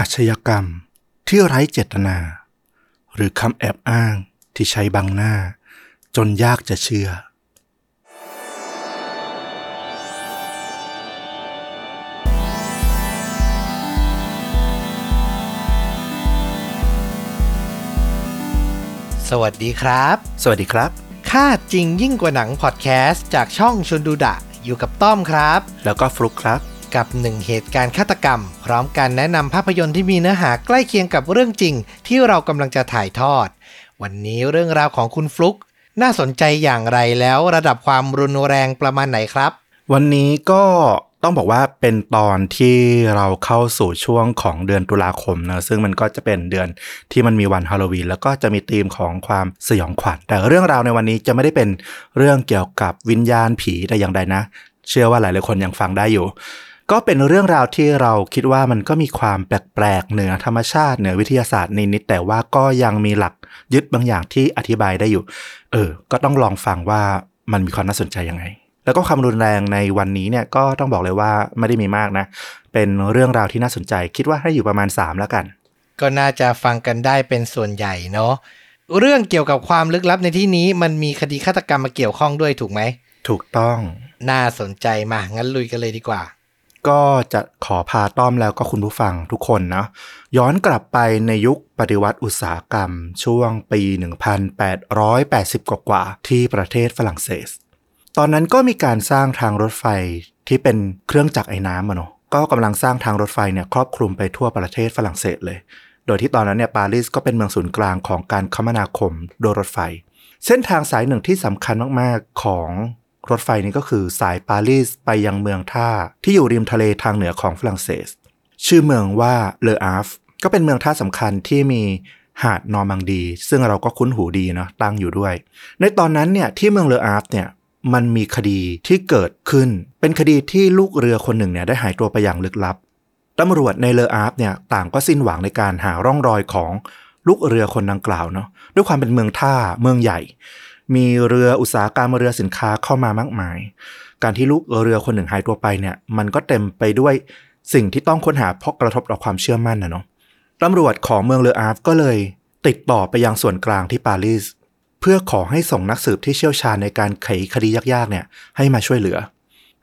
อาชญากรรมที่ไร้เจตนา หรือคำแอบอ้างที่ใช้บังหน้า จนยากจะเชื่อ สวัสดีครับ สวัสดีครับ ค่าจริงยิ่งกว่าหนังพอดแคสต์จากช่องชนดูดะ อยู่กับต้อมครับ แล้วก็ฟลุกครับ กับหนึ่งเหตุการณ์ฆาตกรรม พร้อมการแนะนำภาพยนตร์ที่มีเนื้อหาใกล้เคียงกับเรื่องจริง ที่เรากำลังจะถ่ายทอด วันนี้เรื่องราวของคุณฟลุกน่าสนใจอย่างไรแล้วระดับความรุนแรงประมาณไหนครับ วันนี้ก็ต้องบอกว่าเป็นตอนที่เราเข้าสู่ช่วงของเดือนตุลาคมนะซึ่งมันก็จะเป็นเดือนที่มันมีวันฮาโลวีนแล้วก็จะมีธีมของความสยองขวัญแต่เรื่องราวในวันนี้จะไม่ได้เป็นเรื่องเกี่ยวกับวิญญาณผีแต่อย่างใดนะ เชื่อว่าหลายๆคนยังฟังได้อยู่ ก็เป็นเรื่องราวที่เราคิดว่ามันก็มีความแปลกๆเหนือธรรมชาติเหนือวิทยาศาสตร์นิดๆแต่ว่าก็ยังมีหลักยึดบางอย่างที่อธิบายได้อยู่ เออ ก็ต้องลองฟังว่ามันมีความน่าสนใจยังไง แล้วก็ความรุนแรงในวันนี้เนี่ยก็ต้องบอกเลยว่าไม่ได้มีมากนะ เป็นเรื่องราวที่น่าสนใจ คิดว่าให้อยู่ประมาณ 3 แล้วกัน ก็น่าจะฟังกันได้เป็นส่วนใหญ่เนาะเรื่องเกี่ยวกับความลึกลับในที่นี้มันมีคดีฆาตกรรมมาเกี่ยวข้องด้วยถูกไหมถูกต้อง น่าสนใจมางั้นลุยกันเลยดีกว่า ก็จะขอพาต้อมแล้วก็คุณผู้ฟังทุกคนเนาะย้อนกลับไปในยุคปฏิวัติอุตสาหกรรม ช่วงปี 1880 กว่าๆที่ประเทศฝรั่งเศส ตอนนั้นก็มีการสร้างทางรถไฟที่เป็นเครื่องจักรไอ้น้ำอะเนาะก็กำลังสร้างทางรถไฟเนี่ยครอบคลุมไปทั่วประเทศฝรั่งเศสเลย โดยที่ตอนนั้นเนี่ยปารีสก็เป็นเมืองศูนย์กลางของการคมนาคมโดยรถไฟ เส้นทางสายหนึ่งที่สำคัญมากๆของ รถไฟนี้ก็คือสายปารีสไปยังเมืองท่า ที่อยู่ริมทะเลทางเหนือของฝรั่งเศส ชื่อเมืองว่าเลออาฟร์ก็เป็นเมืองท่าสำคัญที่มีหาดนอร์มังดี ซึ่งเราก็คุ้นหูดีเนาะตั้งอยู่ด้วย ในตอนนั้นเนี่ยที่เมืองเลออาฟร์เนี่ยมันมีคดีที่เกิดขึ้น เป็นคดีที่ลูกเรือคนหนึ่งเนี่ยได้หายตัวไปอย่างลึกลับตำรวจในเลออาฟร์เนี่ยต่างก็สิ้นหวังในการหาร่องรอยของลูกเรือคนดังกล่าวเนาะด้วยความเป็นเมืองท่าเมืองใหญ่ มีเรืออุตสาหกรรมเรือสินค้าเข้ามามากมาย การที่ลูกเรือคนหนึ่งหายตัวไปเนี่ย มันก็เต็มไปด้วยสิ่งที่ต้องค้นหาเพราะกระทบต่อความเชื่อมั่นนะเนาะตำรวจของเมืองเลออาฟก็เลยติดต่อไปยังส่วนกลางที่ปารีสเพื่อขอให้ส่งนักสืบที่เชี่ยวชาญในการไขคดียากๆเนี่ยให้มาช่วยเหลือ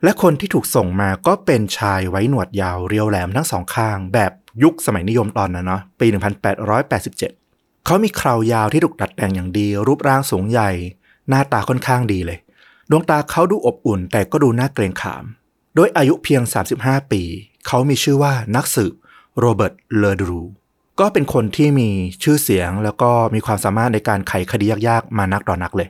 และคนที่ถูกส่งมาก็เป็นชายไว้หนวดยาวเรียวแหลมทั้งสองข้าง แบบยุคสมัยนิยมตอนนั้นเนาะปี 1887 เขามีคราวยาวที่ถูกดัดแต่งอย่างดี รูปร่างสูงใหญ่ หน้าตาค่อนข้างดีเลย ดวงตาเขาดูอบอุ่น แต่ก็ดูน่าเกรงขาม โดยอายุเพียง 35 ปี เขามีชื่อว่านักสืบโรเบิร์ต เลอดรู ก็เป็นคนที่มีชื่อเสียงแล้วก็มีความสามารถในการไขคดียากๆ มานักต่อนักเลย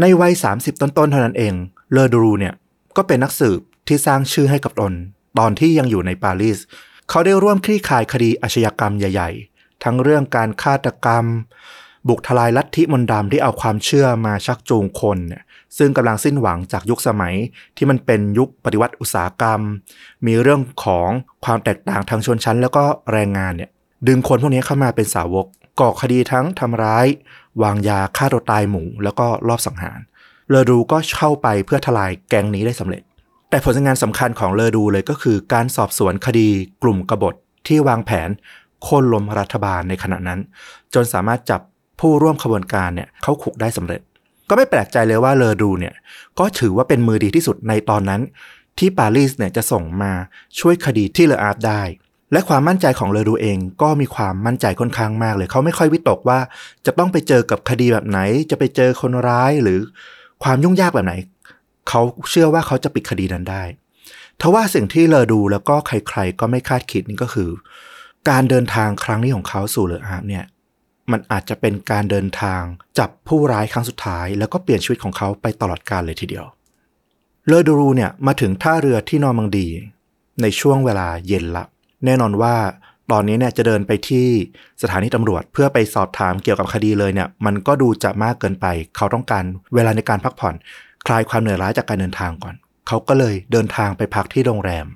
ในวัย 30 ต้นๆ เท่านั้นเอง เลอดรูเนี่ยก็เป็นนักสืบที่สร้างชื่อให้กับตน ตอนที่ยังอยู่ในปารีส เขาได้ร่วมคลี่คลายคดีอาชญากรรมใหญ่ๆ ทั้งเรื่องการฆาตกรรม บุกทลายลัทธิมนต์ดำที่เอาความเชื่อมาชักจูงคนเนี่ยซึ่งกำลังสิ้นหวังจากยุคสมัยที่มันเป็นยุคปฏิวัติอุตสาหกรรม มีเรื่องของความแตกต่างทางชนชั้น แล้วก็แรงงานเนี่ยดึงคนพวกนี้เข้ามาเป็นสาวกก่อคดีทั้งทำร้าย วางยาฆ่าตัวตายหมู่แล้วก็ลอบสังหารเลอดูก็เข้าไปเพื่อทลายแก๊งนี้ได้สำเร็จ แต่ผลงานสำคัญของเลอดูเลยก็คือการสอบสวนคดีกลุ่มกบฏที่วางแผน โค่นล้มรัฐบาลในขณะนั้น จนสามารถจับผู้ร่วมขบวนการเนี่ยเข้าคุกได้สำเร็จ ก็ไม่แปลกใจเลยว่าเลอดูเนี่ยก็ถือว่าเป็นมือดีที่สุดในตอนนั้น ที่ปารีสเนี่ยจะส่งมาช่วยคดีที่เลออาร์ฟได้ และความมั่นใจของเลอดูเองก็มีความมั่นใจค่อนข้างมากเลย เขาไม่ค่อยวิตกว่าจะต้องไปเจอกับคดีแบบไหน จะไปเจอคนร้ายหรือความยุ่งยากแบบไหน เขาเชื่อว่าเขาจะปิดคดีนั้นได้ทว่าสิ่งที่เลอดูแล้วก็ใครๆก็ไม่คาดคิดนี่ก็คือ การเดินทางครั้งนี้ของเขาสู่เลออาร์เนี่ยมันอาจจะเป็นการเดินทางจับผู้ร้ายครั้งสุดท้าย แล้วก็เปลี่ยนชีวิตของเขาไปตลอดกาลเลยทีเดียว เลอดูรูเนี่ยมาถึงท่าเรือที่นอร์มังดี ในช่วงเวลาเย็นละ แน่นอนว่าตอนนี้เนี่ยจะเดินไปที่สถานีตำรวจเพื่อไปสอบถามเกี่ยวกับคดีเลยเนี่ยมันก็ดูจะมากเกินไป เขาต้องการเวลาในการพักผ่อน คลายความเหนื่อยล้าจากการเดินทางก่อน เขาก็เลยเดินทางไปพักที่โรงแรม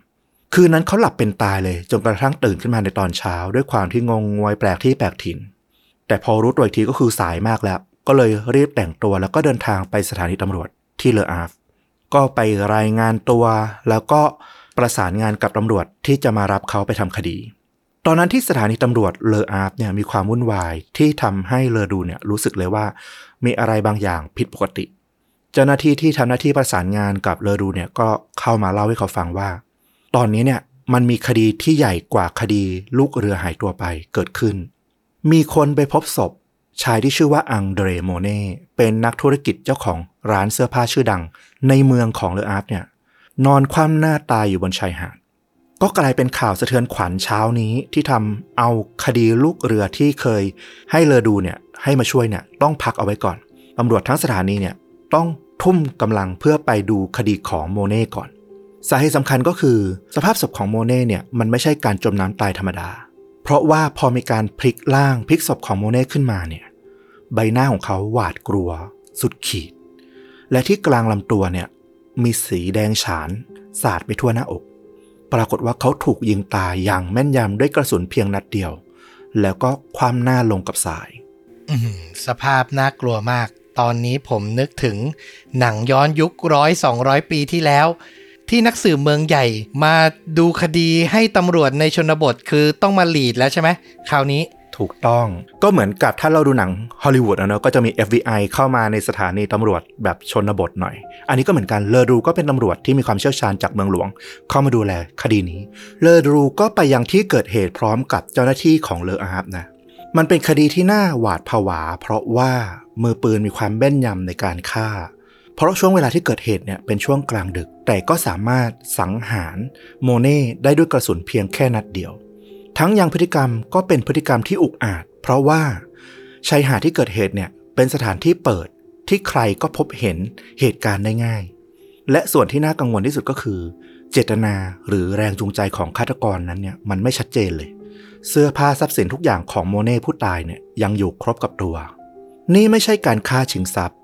คืนนั้นเขาหลับเป็นตายเลย จนกระทั่งตื่นขึ้นมาในตอนเช้า ด้วยความที่งงงวยแปลกที่แปลกถิ่น แต่พอรู้ตัวอีกทีก็คือสายมากแล้ว ก็เลยรีบแต่งตัวแล้วก็เดินทางไปสถานีตำรวจที่เลออาร์ฟก็ไปรายงานตัวแล้วก็ประสานงานกับตำรวจที่จะมารับเขาไปทำคดี ตอนนั้นที่สถานีตำรวจเลออาร์ฟเนี่ยมีความวุ่นวายที่ทำให้เลอดูเนี่ยรู้สึกเลยว่า มีอะไรบางอย่างผิดปกติ เจ้าหน้าที่ที่ทำหน้าที่ประสานงานกับเลอดูเนี่ยก็เข้ามาเล่าให้เขาฟังว่า ตอนนี้เนี่ยมันมีคดีที่ใหญ่กว่าคดีลูกเรือหายตัวไปเกิดขึ้น มีคนไปพบศพ ชายที่ชื่อว่าอังเดรโมเน่เป็นนักธุรกิจเจ้าของร้านเสื้อผ้าชื่อดัง ในเมืองของเลออาร์ฟเนี่ยนอนคว่ำหน้าตายอยู่บนชายหาด ก็กลายเป็นข่าวสะเทือนขวัญเช้านี้ที่ทำเอาคดีลูกเรือที่เคย ให้เลอดูเนี่ยให้มาช่วยเนี่ยต้องพักเอาไว้ก่อนตำรวจทั้งสถานีเนี่ยต้องทุ่มกำลังเพื่อไปดูคดีของโมเน่ก่อน สาเหตุสำคัญก็คือ สภาพศพของโมเน่เนี่ยมันไม่ใช่การจมน้ำตายธรรมดา เพราะว่าพอมีการพลิกล่างพลิกศพของโมเน่ขึ้นมาเนี่ยใบหน้าของเขาหวาดกลัว สุดขีด และที่กลางลำตัวเนี่ยมีสีแดงฉาน สาดไปทั่วหน้าอก ปรากฏว่าเขาถูกยิงตายอย่างแม่นยำด้วยกระสุนเพียงนัดเดียว แล้วก็คว่ำหน้าลงกับสายสภาพน่ากลัวมาก ตอนนี้ผมนึกถึงหนังย้อนยุคร้อยสองร้อยปีที่แล้ว ที่นักสืบเมืองใหญ่ มาดูคดีให้ตำรวจในชนบทคือต้องมาหลีดแล้วใช่ไหมคราวนี้ถูกต้องก็เหมือนกับถ้าเราดูหนังฮอลลีวูดอะเนอะก็จะมี FBI เข้ามาในสถานีตำรวจแบบชนบทหน่อย อันนี้ก็เหมือนกันเลอรูก็เป็นตำรวจที่มีความเชี่ยวชาญจากเมืองหลวง เข้ามาดูแลคดีนี้เลอรูก็ไปยังที่เกิดเหตุพร้อมกับเจ้าหน้าที่ของเลออาร์ฟนะมันเป็นคดีที่น่าหวาดผวา เพราะว่ามือปืนมีความแม่นยำในการฆ่า เพราะช่วงเวลาที่เกิดเหตุเนี่ยเป็นช่วงกลางดึก แต่ก็สามารถสังหารโมเน่ได้ด้วยกระสุนเพียงแค่นัดเดียว ทั้งยังพฤติกรรมก็เป็นพฤติกรรมที่อุกอาจ เพราะว่าชายหาดที่เกิดเหตุเนี่ยเป็นสถานที่เปิดที่ใครก็พบเห็นเหตุการณ์ได้ง่าย และส่วนที่น่ากังวลที่สุดก็คือ เจตนาหรือแรงจูงใจของฆาตกรนั้นเนี่ยมันไม่ชัดเจนเลย เสื้อผ้าทรัพย์สินทุกอย่างของโมเน่ผู้ตายเนี่ยยังอยู่ครบกับตัว นี่ไม่ใช่การฆ่าชิงทรัพย์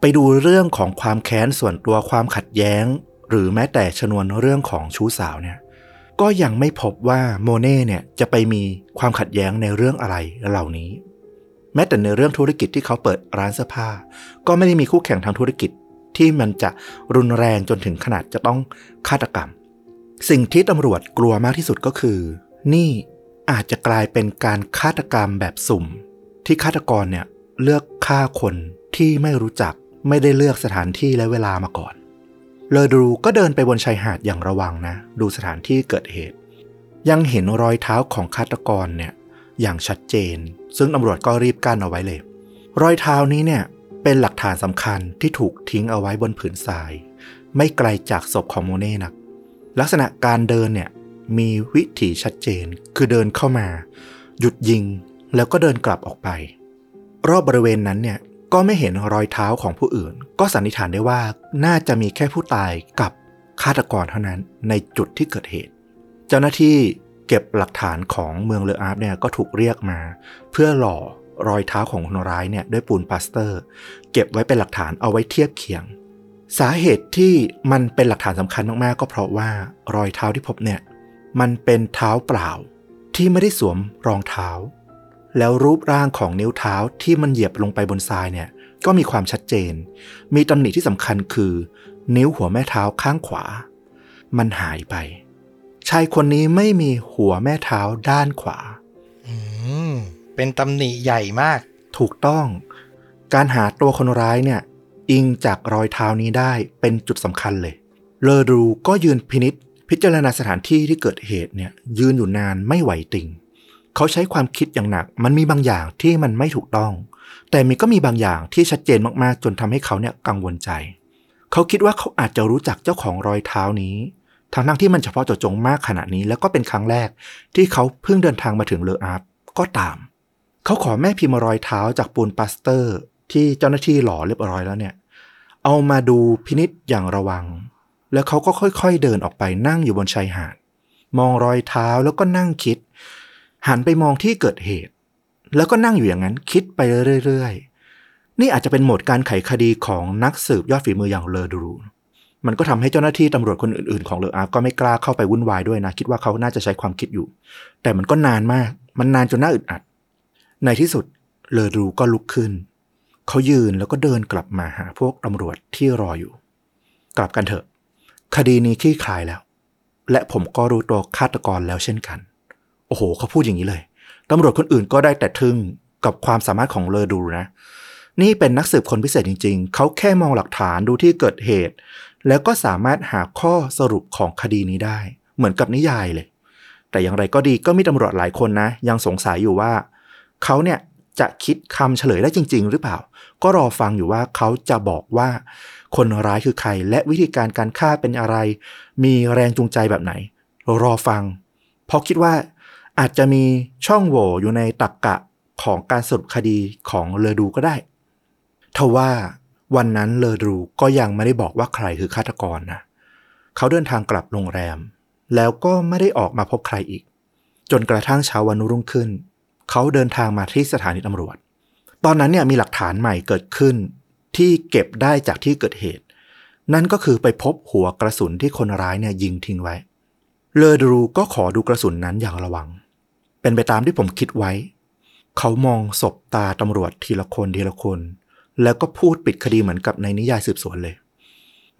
ไปดูเรื่องของความแค้นส่วนตัวความขัดแย้ง หรือแม้แต่ชนวนเรื่องของชู้สาวเนี่ยก็ยังไม่พบว่าโมเน่เนี่ยจะไปมีความขัดแย้งในเรื่องอะไรเหล่านี้ แม้แต่ในเรื่องธุรกิจที่เขาเปิดร้านเสื้อผ้า ก็ไม่ได้มีคู่แข่งทางธุรกิจที่มันจะรุนแรงจนถึงขนาดจะต้องฆาตกรรม สิ่งที่ตำรวจกลัวมากที่สุดก็คือ นี่อาจจะกลายเป็นการฆาตกรรมแบบสุ่ม ที่ฆาตกรเนี่ยเลือกฆ่าคนที่ไม่รู้จัก ไม่ได้เลือกสถานที่และเวลามาก่อน เลอดูก็เดินไปบนชายหาดอย่างระวังนะ ดูสถานที่เกิดเหตุ ยังเห็นรอยเท้าของฆาตกรเนี่ยอย่างชัดเจน ซึ่งตำรวจก็รีบกั้นเอาไว้เลย รอยเท้านี้เนี่ยเป็นหลักฐานสำคัญที่ถูกทิ้งเอาไว้บนผืนทราย ไม่ไกลจากศพของโมเน่นัก ลักษณะการเดินเนี่ยมีวิถีชัดเจน คือเดินเข้ามา หยุดยิงแล้วก็เดินกลับออกไป รอบบริเวณนั้นเนี่ย ก็ไม่เห็นรอยเท้าของผู้อื่น ก็สันนิษฐานได้ว่าน่าจะมีแค่ผู้ตายกับฆาตกรเท่านั้นในจุดที่เกิดเหตุ เจ้าหน้าที่เก็บหลักฐานของเมืองเลออาฟร์เนี่ยก็ถูกเรียกมา เพื่อหล่อรอยเท้าของคนร้ายเนี่ยด้วยปูนปลาสเตอร์ เก็บไว้เป็นหลักฐานเอาไว้เทียบเคียง สาเหตุที่มันเป็นหลักฐานสำคัญมากๆ ก็เพราะว่ารอยเท้าที่พบเนี่ยมันเป็นเท้าเปล่าที่ไม่ได้สวมรองเท้า แล้วรูปร่างของนิ้วเท้าที่มันเหยียบลงไปบนทรายเนี่ย ก็มีความชัดเจน มีตำหนิที่สำคัญคือ นิ้วหัวแม่เท้าข้างขวา มันหายไป ชายคนนี้ไม่มีหัวแม่เท้าด้านขวาอืมเป็นตำหนิใหญ่มาก ถูกต้อง การหาตัวคนร้ายเนี่ย อิงจากรอยเท้านี้ได้เป็นจุดสำคัญเลย เลอรูก็ยืนพินิษพิจารณาสถานที่ที่เกิดเหตุเนี่ย ยืนอยู่นานไม่ไหวติง เขาใช้ความคิดอย่างหนัก มันมีบางอย่างที่มันไม่ถูกต้อง แต่มีก็มีบางอย่างที่ชัดเจนมากๆ จนทำให้เขาเนี่ยกังวลใจ เขาคิดว่าเขาอาจจะรู้จักเจ้าของรอยเท้านี้ทั้งทั้งที่มันเฉพาะเจาะจงมากขนาดนี้ แล้วก็เป็นครั้งแรก ที่เขาเพิ่งเดินทางมาถึงเลออาร์ฟก็ตาม เขาขอแม่พิมพ์รอยเท้าจากปูนปลาสเตอร์ ที่เจ้าหน้าที่หล่อเรียบร้อยแล้วเนี่ย เอามาดูพินิจอย่างระวัง แล้วเขาก็ค่อยๆเดินออกไปนั่งอยู่บนชายหาด มองรอยเท้าแล้วก็นั่งคิด หันไปมองที่เกิดเหตุ แล้วก็นั่งอยู่อย่างนั้นคิดไปเรื่อยๆ นี่อาจจะเป็นโหมดการไขคดีของนักสืบยอดฝีมืออย่างเลอดูมันก็ทำให้เจ้าหน้าที่ตำรวจคนอื่นๆของเลออาฟร์ก็ไม่กล้าเข้าไปวุ่นวายด้วยนะ คิดว่าเขาน่าจะใช้ความคิดอยู่ แต่มันก็นานมาก มันนานจนน่าอึดอัด ในที่สุดเลอรูก็ลุกขึ้น เขายืนแล้วก็เดินกลับมาหาพวกตำรวจที่รออยู่ กลับกันเถอะ คดีนี้คลี่คลายแล้ว และผมก็รู้ตัวฆาตกรแล้วเช่นกัน โอ้โหเขาพูดอย่างนี้เลยตำรวจคนอื่นก็ได้แต่ทึ่งกับความสามารถของเลอดูนะ นี่เป็นนักสืบคนพิเศษจริง ๆ เขาแค่มองหลักฐานดูที่เกิดเหตุ แล้วก็สามารถหาข้อสรุปของคดีนี้ได้ เหมือนกับนิยายเลย แต่อย่างไรก็ดีก็มีตำรวจหลายคนนะ ยังสงสัยอยู่ว่า เขาเนี่ยจะคิดคำเฉลยได้จริง ๆ หรือเปล่า ก็รอฟังอยู่ว่าเขาจะบอกว่าคนร้ายคือใคร และวิธีการการฆ่าเป็นอะไร มีแรงจูงใจแบบไหน รอฟัง เพราะคิดว่า อาจจะมีช่องโหว่อยู่ในตักกะของการสรุปคดีของเลอดูก็ได้ทว่าวันนั้นเลอดูก็ยังไม่ได้บอกว่าใครคือฆาตกรนะเขาเดินทางกลับโรงแรม แล้วก็ไม่ได้ออกมาพบใครอีก จนกระทั่งเช้าวันรุ่งขึ้น เขาเดินทางมาที่สถานีตำรวจ ตอนนั้นเนี่ยมีหลักฐานใหม่เกิดขึ้น ที่เก็บได้จากที่เกิดเหตุ นั่นก็คือไปพบหัวกระสุนที่คนร้ายเนี่ยยิงทิ้งไว้ เลอดูก็ขอดูกระสุนนั้นอย่างระวัง เป็นไปตามที่ผมคิดไว้ เขามองศพตาตำรวจทีละคนทีละคน แล้วก็พูดปิดคดีเหมือนกับในนิยายสืบสวนเลย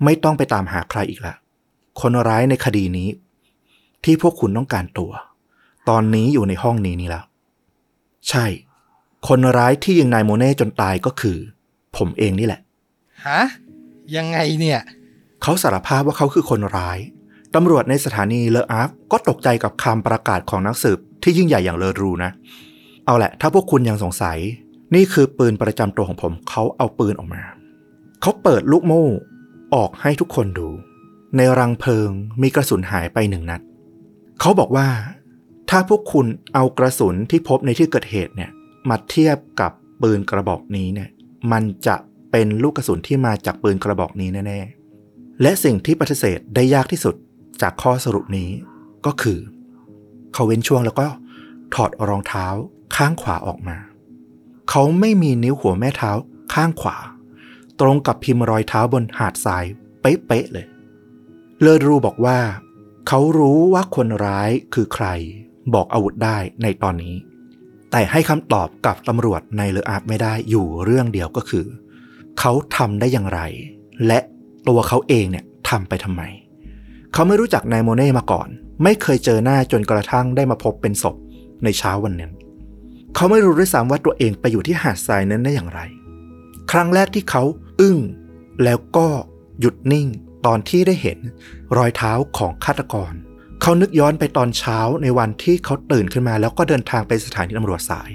ไม่ต้องไปตามหาใครอีกละ คนร้ายในคดีนี้ ที่พวกคุณต้องการตัว ตอนนี้อยู่ในห้องนี้นี่แล้ว ใช่ คนร้ายที่ยิงนายโมเน่จนตายก็คือ ผมเองนี่แหละ ฮะ ยังไงเนี่ย เขาสารภาพว่าเขาคือคนร้าย ตำรวจในสถานีเลออาร์ฟก็ตกใจกับคำประกาศของนักสืบที่ยิ่งใหญ่อย่างเลอรูนะ เอาแหละ ถ้าพวกคุณยังสงสัย นี่คือปืนประจำตัวของผมเขาเอาปืนออกมา เขาเปิดลูกโม่ออกให้ทุกคนดู ในรังเพลิงมีกระสุนหายไปหนึ่งนัด เขาบอกว่า ถ้าพวกคุณเอากระสุนที่พบในที่เกิดเหตุเนี่ยมาเทียบกับปืนกระบอกนี้เนี่ย มันจะเป็นลูกกระสุนที่มาจากปืนกระบอกนี้แน่ๆและสิ่งที่ปฏิเสธได้ยากที่สุด จากข้อสรุปนี้ก็คือ เขาเว้นช่วงแล้วก็ถอดรองเท้าข้างขวาออกมา เขาไม่มีนิ้วหัวแม่เท้าข้างขวา ตรงกับพิมพ์รอยเท้าบนหาดทรายเป๊ะๆเลย เลอรูบอกว่า เขารู้ว่าคนร้ายคือใครบอกอาวุธได้ในตอนนี้ แต่ให้คำตอบกับตำรวจในเลออาร์ไม่ได้อยู่เรื่องเดียวก็คือ เขาทำได้อย่างไร และตัวเขาเองเนี่ยทำไปทำไม เขาไม่รู้จักนายโมเน่มาก่อน ไม่เคยเจอหน้าจนกระทั่งได้มาพบเป็นศพในเช้าวันนั้น เขาไม่รู้ด้วยซ้ำว่าตัวเองไปอยู่ที่หาดทรายนั้นได้อย่างไร ครั้งแรกที่เขาอึ้งแล้วก็หยุดนิ่งตอนที่ได้เห็นรอยเท้าของฆาตกร เขานึกย้อนไปตอนเช้าในวันที่เขาตื่นขึ้นมา แล้วก็เดินทางไปสถานีตำรวจสาย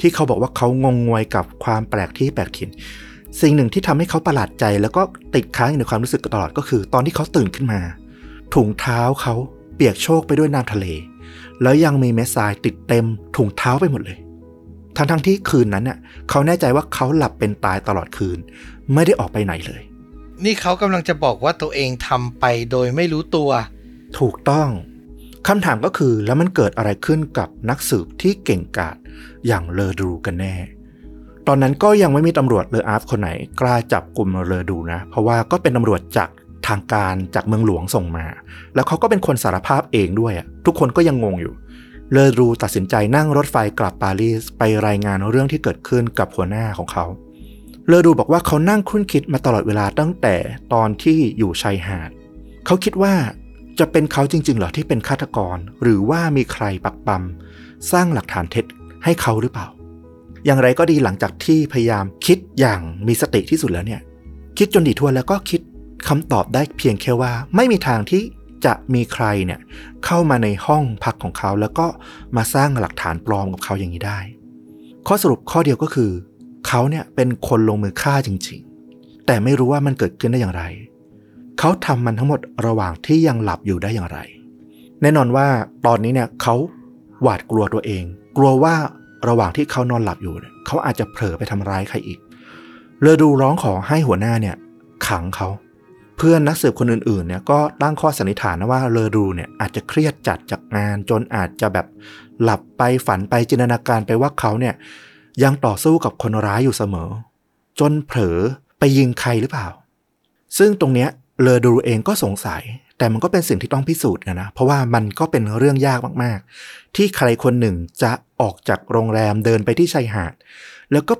ที่เขาบอกว่าเขางงงวยกับความแปลกที่แปลกถิ่นสิ่งหนึ่งที่ทำให้เขาประหลาดใจ แล้วก็ติดค้างในความรู้สึกตลอดก็คือ ตอนที่เขาตื่นขึ้นมา ถุงเท้าเขาเปียกโชกไปด้วยน้ำทะเล แล้วยังมีเม็ดทรายติดเต็มถุงเท้าไปหมดเลยทั้งทั้งๆที่คืนนั้นน่ะเขาแน่ใจว่าเขาหลับเป็นตายตลอดคืน ไม่ได้ออกไปไหนเลย นี่เขากำลังจะบอกว่าตัวเองทำไปโดยไม่รู้ตัว ถูกต้องคำถามก็คือแล้วมันเกิดอะไรขึ้นกับนักสืบที่เก่งกาจอย่างเลอดูกันแน่ ตอนนั้นก็ยังไม่มีตำรวจเลออาร์ฟคนไหน กล้าจับกลุ่มเลอดูนะ เพราะว่าก็เป็นตำรวจจาก ทางการจากเมืองหลวงส่งมา แล้วเขาก็เป็นคนสารภาพเองด้วยทุกคนก็ยังงงอยู่เลอดูตัดสินใจนั่งรถไฟกลับปารีสไปรายงานเรื่องที่เกิดขึ้นกับหัวหน้าของเขา เลอดูบอกว่าเขานั่งคุ้นคิดมาตลอดเวลาตั้งแต่ตอนที่อยู่ชายหาด เขาคิดว่าจะเป็นเขาจริง ๆ เหรอที่เป็นฆาตกร หรือว่ามีใครปักปั๊มสร้างหลักฐานเท็จให้เขาหรือเปล่า อย่างไรก็ดีหลังจากที่พยายามคิดอย่างมีสติที่สุดแล้วเนี่ย คิดจนดีทั่วแล้วก็คิด คำตอบได้เพียงแค่ว่าไม่มีทางที่จะมีใครเนี่ยเข้ามาในห้องพักของเขา แล้วก็มาสร้างหลักฐานปลอมกับเขาอย่างนี้ได้ ข้อสรุปข้อเดียวก็คือ เขาเนี่ยเป็นคนลงมือฆ่าจริง ๆ แต่ไม่รู้ว่ามันเกิดขึ้นได้อย่างไร เขาทำมันทั้งหมดระหว่างที่ยังหลับอยู่ได้อย่างไร แน่นอนว่าตอนนี้เนี่ยเขาหวาดกลัวตัวเอง กลัวว่าระหว่างที่เขานอนหลับอยู่เขาอาจจะเผลอไปทำร้ายใครอีก เลอดูร้องขอให้หัวหน้าเนี่ยขังเขา พื่อนนักสืบคนอื่นๆเนี่ยก็ตั้งข้อสันนิษฐานนะว่าเลอดูเนี่ยอาจจะเครียดจัดจากงาน จนอาจจะแบบหลับไปฝันไปจินตนาการไปว่าเขาเนี่ยยังต่อสู้กับคนร้ายอยู่เสมอ จนเผลอไปยิงใครหรือเปล่า ซึ่งตรงเนี้ยเลอดูเองก็สงสัย แต่มันก็เป็นสิ่งที่ต้องพิสูจน์กันนะเพราะว่ามันก็เป็นเรื่องยากมากๆ ที่ใครคนหนึ่งจะออกจากโรงแรมเดินไปที่ชายหาด แล้วก็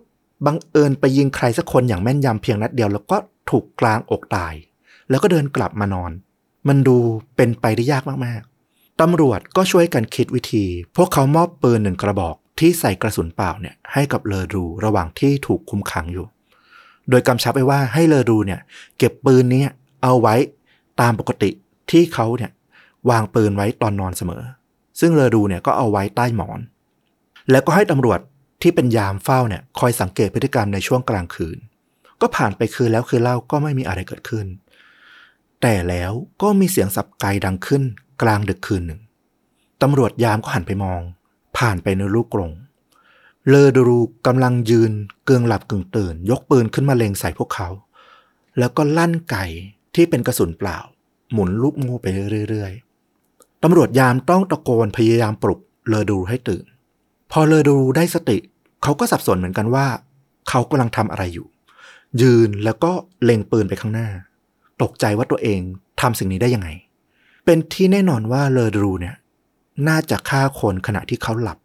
บังเอิญไปยิงใครสักคนอย่างแม่นยำเพียงนัดเดียว แล้วก็ถูกกลางอกตาย แล้วก็เดินกลับมานอน มันดูเป็นไปได้ยากมากๆ ตำรวจก็ช่วยกันคิดวิธี พวกเขามอบปืนหนึ่งกระบอกที่ใส่กระสุนเปล่าเนี่ยให้กับเลอรูระหว่างที่ถูกคุมขังอยู่ โดยกำชับไว้ว่าให้เลอรูเนี่ย เก็บปืนนี้เอาไว้ตามปกติที่เขาเนี่ยวางปืนไว้ตอนนอนเสมอ ซึ่งเลอรูเนี่ยก็เอาไว้ใต้หมอน แล้วก็ให้ตำรวจที่เป็นยามเฝ้าเนี่ยคอยสังเกตพฤติกรรมในช่วงกลางคืน ก็ผ่านไปคืนแล้วคืนเล่าก็ไม่มีอะไรเกิดขึ้น แต่แล้วก็มีเสียงสับไกดังขึ้นกลางดึกคืนหนึ่ง ตำรวจยามก็หันไปมอง ผ่านไปในลูกกรง เลอดูรูกำลังยืนเกืองหลับกึ่งตื่น ยกปืนขึ้นมาเล็งใส่พวกเขา แล้วก็ลั่นไก่ที่เป็นกระสุนเปล่า หมุนลูกงูไปเรื่อยๆ ตำรวจยามต้องตะโกนพยายามปลุกเลอดูให้ตื่น พอเลอดูได้สติ เขาก็สับสนเหมือนกันว่า เขากำลังทำอะไรอยู่ ยืนแล้วก็เล็งปืนไปข้างหน้า ตกใจว่าตัวเองทำสิ่งนี้ได้ยังไง เป็นที่แน่นอนว่าเลอดูเนี่ยน่าจะฆ่าคนขณะที่เขาหลับ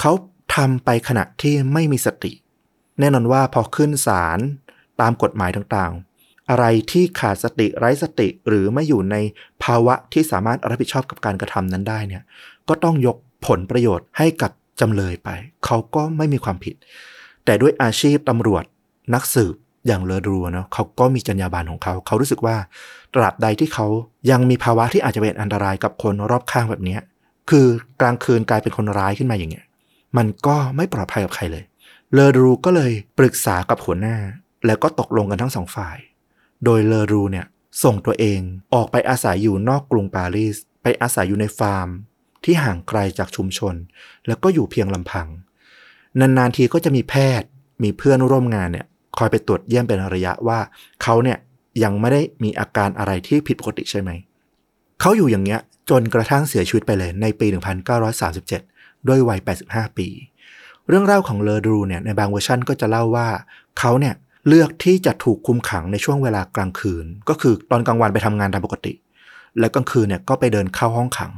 เขาทำไปขณะที่ไม่มีสติ แน่นอนว่าพอขึ้นศาลตามกฎหมายต่างๆ อะไรที่ขาดสติไร้สติหรือไม่อยู่ในภาวะที่สามารถรับผิดชอบกับการกระทำนั้นได้เนี่ย ก็ต้องยกผลประโยชน์ให้กับจำเลยไป เขาก็ไม่มีความผิด แต่ด้วยอาชีพตำรวจนักสืบ อย่างเลอดูเนาะเขาก็มีจรรยาบรรณของเขา เขารู้สึกว่าตราบใดที่เขายังมีภาวะที่อาจจะเป็นอันตรายกับคนรอบข้างแบบนี้คือกลางคืนกลายเป็นคนร้ายขึ้นมาอย่างเงี้ย มันก็ไม่ปลอดภัยกับใครเลย เลอรูก็เลยปรึกษากับหัวหน้า แล้วก็ตกลงกันทั้งสองฝ่าย โดยเลอรูเนี่ยส่งตัวเองออกไปอาศัยอยู่นอกกรุงปารีส ไปอาศัยอยู่ในฟาร์ม ที่ห่างไกลจากชุมชน แล้วก็อยู่เพียงลำพัง นานๆทีก็จะมีแพทย์ มีเพื่อนร่วมงานเนี่ย คอยไปตรวจเยี่ยมเป็นระยะว่าเขาเนี่ยยังไม่ได้มีอาการอะไรที่ผิดปกติใช่ไหม เขาอยู่อย่างเงี้ยจนกระทั่งเสียชีวิตไปเลยในปี 1937 ด้วยวัย 85 ปี เรื่องเล่าของเลอดูเนี่ยในบางเวอร์ชันก็จะเล่าว่าเขาเนี่ยเลือกที่จะถูกคุมขังในช่วงเวลากลางคืน ก็คือตอนกลางวันไปทำงานตามปกติ แล้วกลางคืนเนี่ยก็ไปเดินเข้าห้องขัง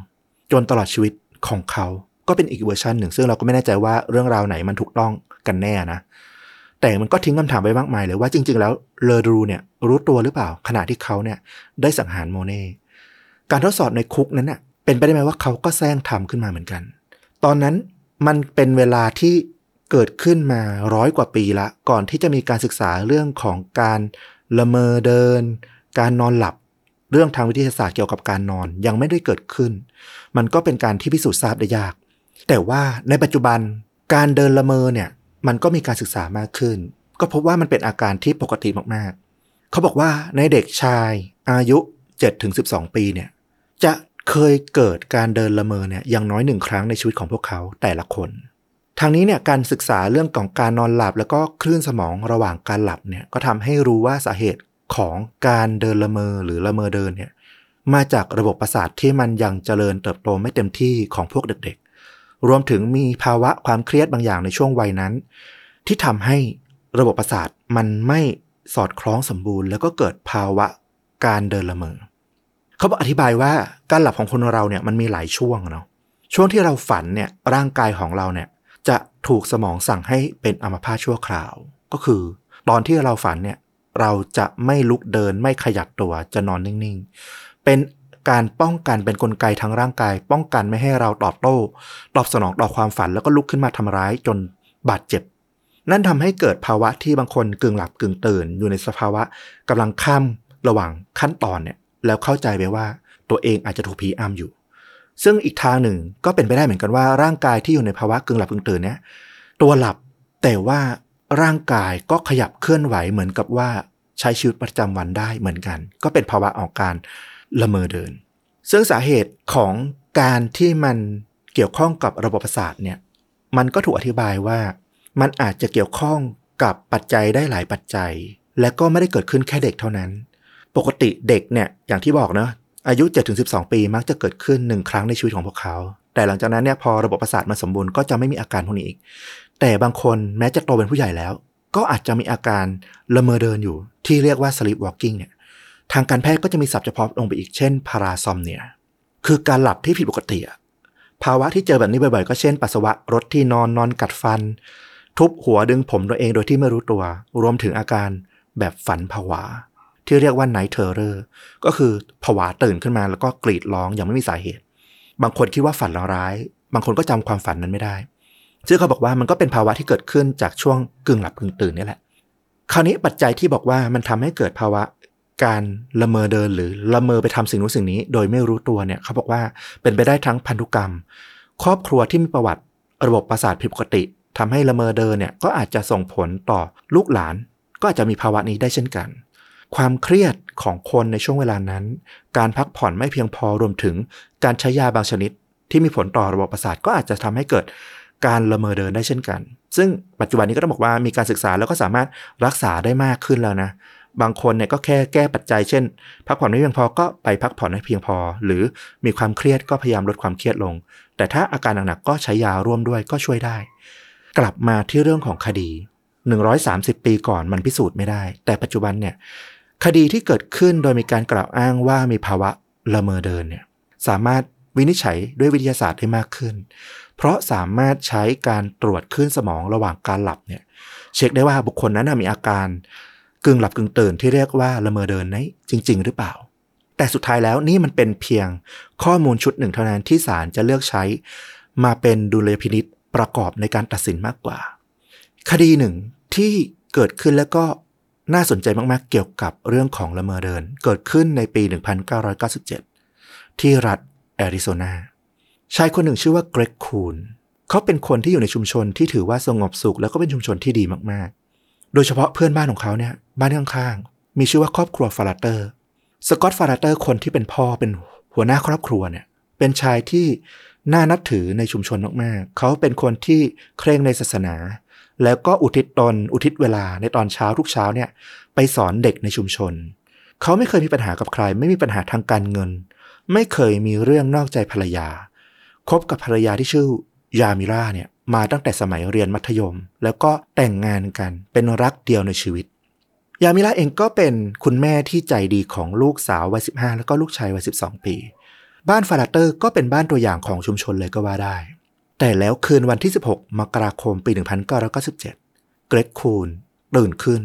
จนตลอดชีวิตของเขา ก็เป็นอีกเวอร์ชันหนึ่ง ซึ่งเราก็ไม่แน่ใจว่าเรื่องราวไหนมันถูกต้องกันแน่นะ แต่มันก็ทิ้งคำถามไว้มากมายเลยว่าจริง ๆ แล้วเลอดูเนี่ยรู้ตัวหรือเปล่า ขณะที่เขาเนี่ยได้สังหารโมเน่การทดสอบในคุกนั้นน่ะเป็นไปได้ไหมว่าเขาก็แซงทำขึ้นมาเหมือนกัน ตอนนั้นมันเป็นเวลาที่เกิดขึ้นมาร้อยกว่าปีละ ก่อนที่จะมีการศึกษาเรื่องของการละเมอเดิน การนอนหลับ เรื่องทางวิทยาศาสตร์เกี่ยวกับการนอนยังไม่ได้เกิดขึ้น มันก็เป็นการที่พิสูจน์ทราบได้ยาก แต่ว่าในปัจจุบันการเดินละเมอเนี่ย มันก็มีการศึกษามากขึ้น ก็พบว่ามันเป็นอาการที่ปกติมากๆ เขาบอกว่าในเด็กชายอายุ 7-12 ปีเนี่ยจะเคยเกิดการเดินละเมอเนี่ยอย่างน้อยหนึ่งครั้งในชีวิตของพวกเขาแต่ละคน ทางนี้เนี่ยการศึกษาเรื่องของการนอนหลับ แล้วก็คลื่นสมองระหว่างการหลับเนี่ยก็ทำให้รู้ว่าสาเหตุของการเดินละเมอหรือละเมอเดินเนี่ยมาจากระบบประสาทที่มันยังเจริญเติบโตไม่เต็มที่ของพวกเด็กๆ รวมถึงมีภาวะความเครียดบางอย่างในช่วงวัยนั้น ที่ทำให้ระบบประสาทมันไม่สอดคล้องสมบูรณ์ แล้วก็เกิดภาวะการเดินละเมอเขาบอกอธิบายว่าการหลับของคนเราเนี่ยมันมีหลายช่วงเนาะช่วงที่เราฝันเนี่ยร่างกายของเราเนี่ยจะถูกสมองสั่งให้เป็นอัมพาตชั่วคราว ก็คือ ตอนที่เราฝันเนี่ยเราจะไม่ลุกเดินไม่ขยับตัวจะนอนนิ่งๆ เป็น การป้องกันเป็นนกลไกทางร่างกาย ป้องกันไม่ให้เราตอบโต้ ตอบสนองต่อความฝันแล้วก็ลุกขึ้นมาทำร้ายจนบาดเจ็บ นั่นทำให้เกิดภาวะที่บางคนกึ่งหลับกึ่งตื่น อยู่ในสภาวะกำลังข้ามระหว่างขั้นตอนเนี่ยแล้วเข้าใจไปว่าตัวเองอาจจะถูกผีอำอยู่ ซึ่งอีกทางหนึ่งก็เป็นไปได้เหมือนกันว่า ร่างกายที่อยู่ในภาวะกึ่งหลับกึ่งตื่นเนี่ยตัวหลับแต่ว่าร่างกายก็ขยับเคลื่อนไหวเหมือนกับว่าใช้ชีวิตประจำวันได้เหมือนกัน ก็เป็นภาวะออกการ ละเมอเดิน ซึ่งสาเหตุของการที่มันเกี่ยวข้องกับระบบประสาทเนี่ยมันก็ถูกอธิบายว่า มันอาจจะเกี่ยวข้องกับปัจจัยได้หลายปัจจัย และก็ไม่ได้เกิดขึ้นแค่เด็กเท่านั้น ปกติเด็กเนี่ยอย่างที่บอกเนาะอายุ 7-12 ปีมักจะเกิดขึ้นหนึ่งครั้งในชีวิตของพวกเขา แต่หลังจากนั้นเนี่ยพอระบบประสาทมันสมบูรณ์ก็จะไม่มีอาการพวกนี้อีก แต่บางคนแม้จะโตเป็นผู้ใหญ่แล้ว ก็อาจจะมีอาการละเมอเดินอยู่ ที่เรียกว่า sleep walking เนี่ย ทางการแพทย์ก็จะมีศัพท์เฉพาะลงไปอีกเช่น parasomnia คือการหลับที่ผิดปกติภาวะที่เจอแบบนี้บ่อยๆ ก็เช่นปัสสาวะรถที่นอนนอนกัดฟัน ทุบหัวดึงผมตัวเองโดยที่ไม่รู้ตัว รวมถึงอาการแบบฝันผวา ที่เรียกว่า night terror ก็คือผวาตื่นขึ้นมาแล้วก็กรีดร้องอย่างไม่มีสาเหตุ บางคนคิดว่าฝันร้าย บางคนก็จำความฝันนั้นไม่ได้ซึ่งเขาบอกว่ามันก็เป็นภาวะที่เกิดขึ้นจากช่วงกึ่งหลับกึ่งตื่นนี่แหละ คราวนี้ปัจจัยที่บอกว่ามันทำให้เกิดภาวะ การละเมอเดินหรือละเมอไปทำสิ่งนู้นสิ่งนี้ โดยไม่รู้ตัวเนี่ยเขาบอกว่าเป็นไปได้ทั้งพันธุกรรม ครอบครัวที่มีประวัติระบบประสาทผิดปกติทำให้ละเมอเดินเนี่ยก็อาจจะส่งผลต่อลูกหลาน ก็อาจจะมีภาวะนี้ได้เช่นกัน ความเครียดของคนในช่วงเวลานั้น การพักผ่อนไม่เพียงพอรวมถึงการใช้ยาบางชนิด ที่มีผลต่อระบบประสาทก็อาจจะทำให้เกิดการละเมอเดินได้เช่นกัน ซึ่งปัจจุบันนี้ก็ต้องบอกว่ามีการศึกษาแล้วก็สามารถรักษาได้มากขึ้นแล้วนะ บางคนเนี่ยก็แค่แก้ปัจจัยเช่น พักผ่อนไม่เพียงพอก็ไปพักผ่อนให้เพียงพอ หรือมีความเครียดก็พยายามลดความเครียดลง แต่ถ้าอาการหนักๆก็ใช้ยาร่วมด้วยก็ช่วยได้ กลับมาที่เรื่องของคดี 130 ปีก่อนมันพิสูจน์ไม่ได้ แต่ปัจจุบันเนี่ยคดีที่เกิดขึ้นโดยมีการกล่าวอ้างว่ามีภาวะละเมอเดินเนี่ยสามารถวินิจฉัยด้วยวิทยาศาสตร์ได้มากขึ้น เพราะสามารถใช้การตรวจคลื่นสมองระหว่างการหลับเนี่ยเช็คได้ว่าบุคคลนั้นมีอาการ กึ่งหลับกึ่งตื่นที่เรียกว่าละเมอเดินนี้จริง ๆ หรือเปล่า แต่สุดท้ายแล้วนี่มันเป็นเพียงข้อมูลชุดหนึ่งเท่านั้นที่ศาลจะเลือกใช้ มาเป็นดุลยพินิจประกอบในการตัดสินมากกว่า คดีหนึ่งที่เกิดขึ้นแล้วก็น่าสนใจมากๆ เกี่ยวกับเรื่องของละเมอเดิน เกิดขึ้นในปี 1997 ที่รัฐแอริโซนาชายคนหนึ่งชื่อว่าเกรกคูนเขาเป็นคนที่อยู่ในชุมชนที่ถือว่าสงบสุข แล้วก็เป็นชุมชนที่ดีมากๆ โดยเฉพาะเพื่อนบ้านของเขาเนี่ยบ้านข้างๆมีชื่อว่าครอบครัวฟาราเตอร์ สกอตฟาราเตอร์คนที่เป็นพ่อเป็นหัวหน้าครอบครัวเนี่ยเป็นชายที่น่านับถือในชุมชนมากๆ เขาเป็นคนที่เคร่งในศาสนา แล้วก็อุทิศตนอุทิศเวลาในตอนเช้าทุกเช้าเนี่ยไปสอนเด็กในชุมชน เขาไม่เคยมีปัญหากับใคร ไม่มีปัญหาทางการเงิน ไม่เคยมีเรื่องนอกใจภรรยาคบกับภรรยาที่ชื่อ ยามิราเนี่ยมาตั้งแต่สมัยเรียนมัธยม แล้วก็แต่งงานกันเป็นรักเดียวในชีวิต ยามิราเองก็เป็นคุณแม่ที่ใจดีของลูกสาววัย 15 แล้วก็ลูกชายวัย 12 ปี บ้านฟาราเตอร์ก็เป็นบ้านตัวอย่างของชุมชนเลยก็ว่าได้ แต่แล้วคืนวันที่ 16 มกราคมปี 1997 เกรกคูนตื่นขึ้น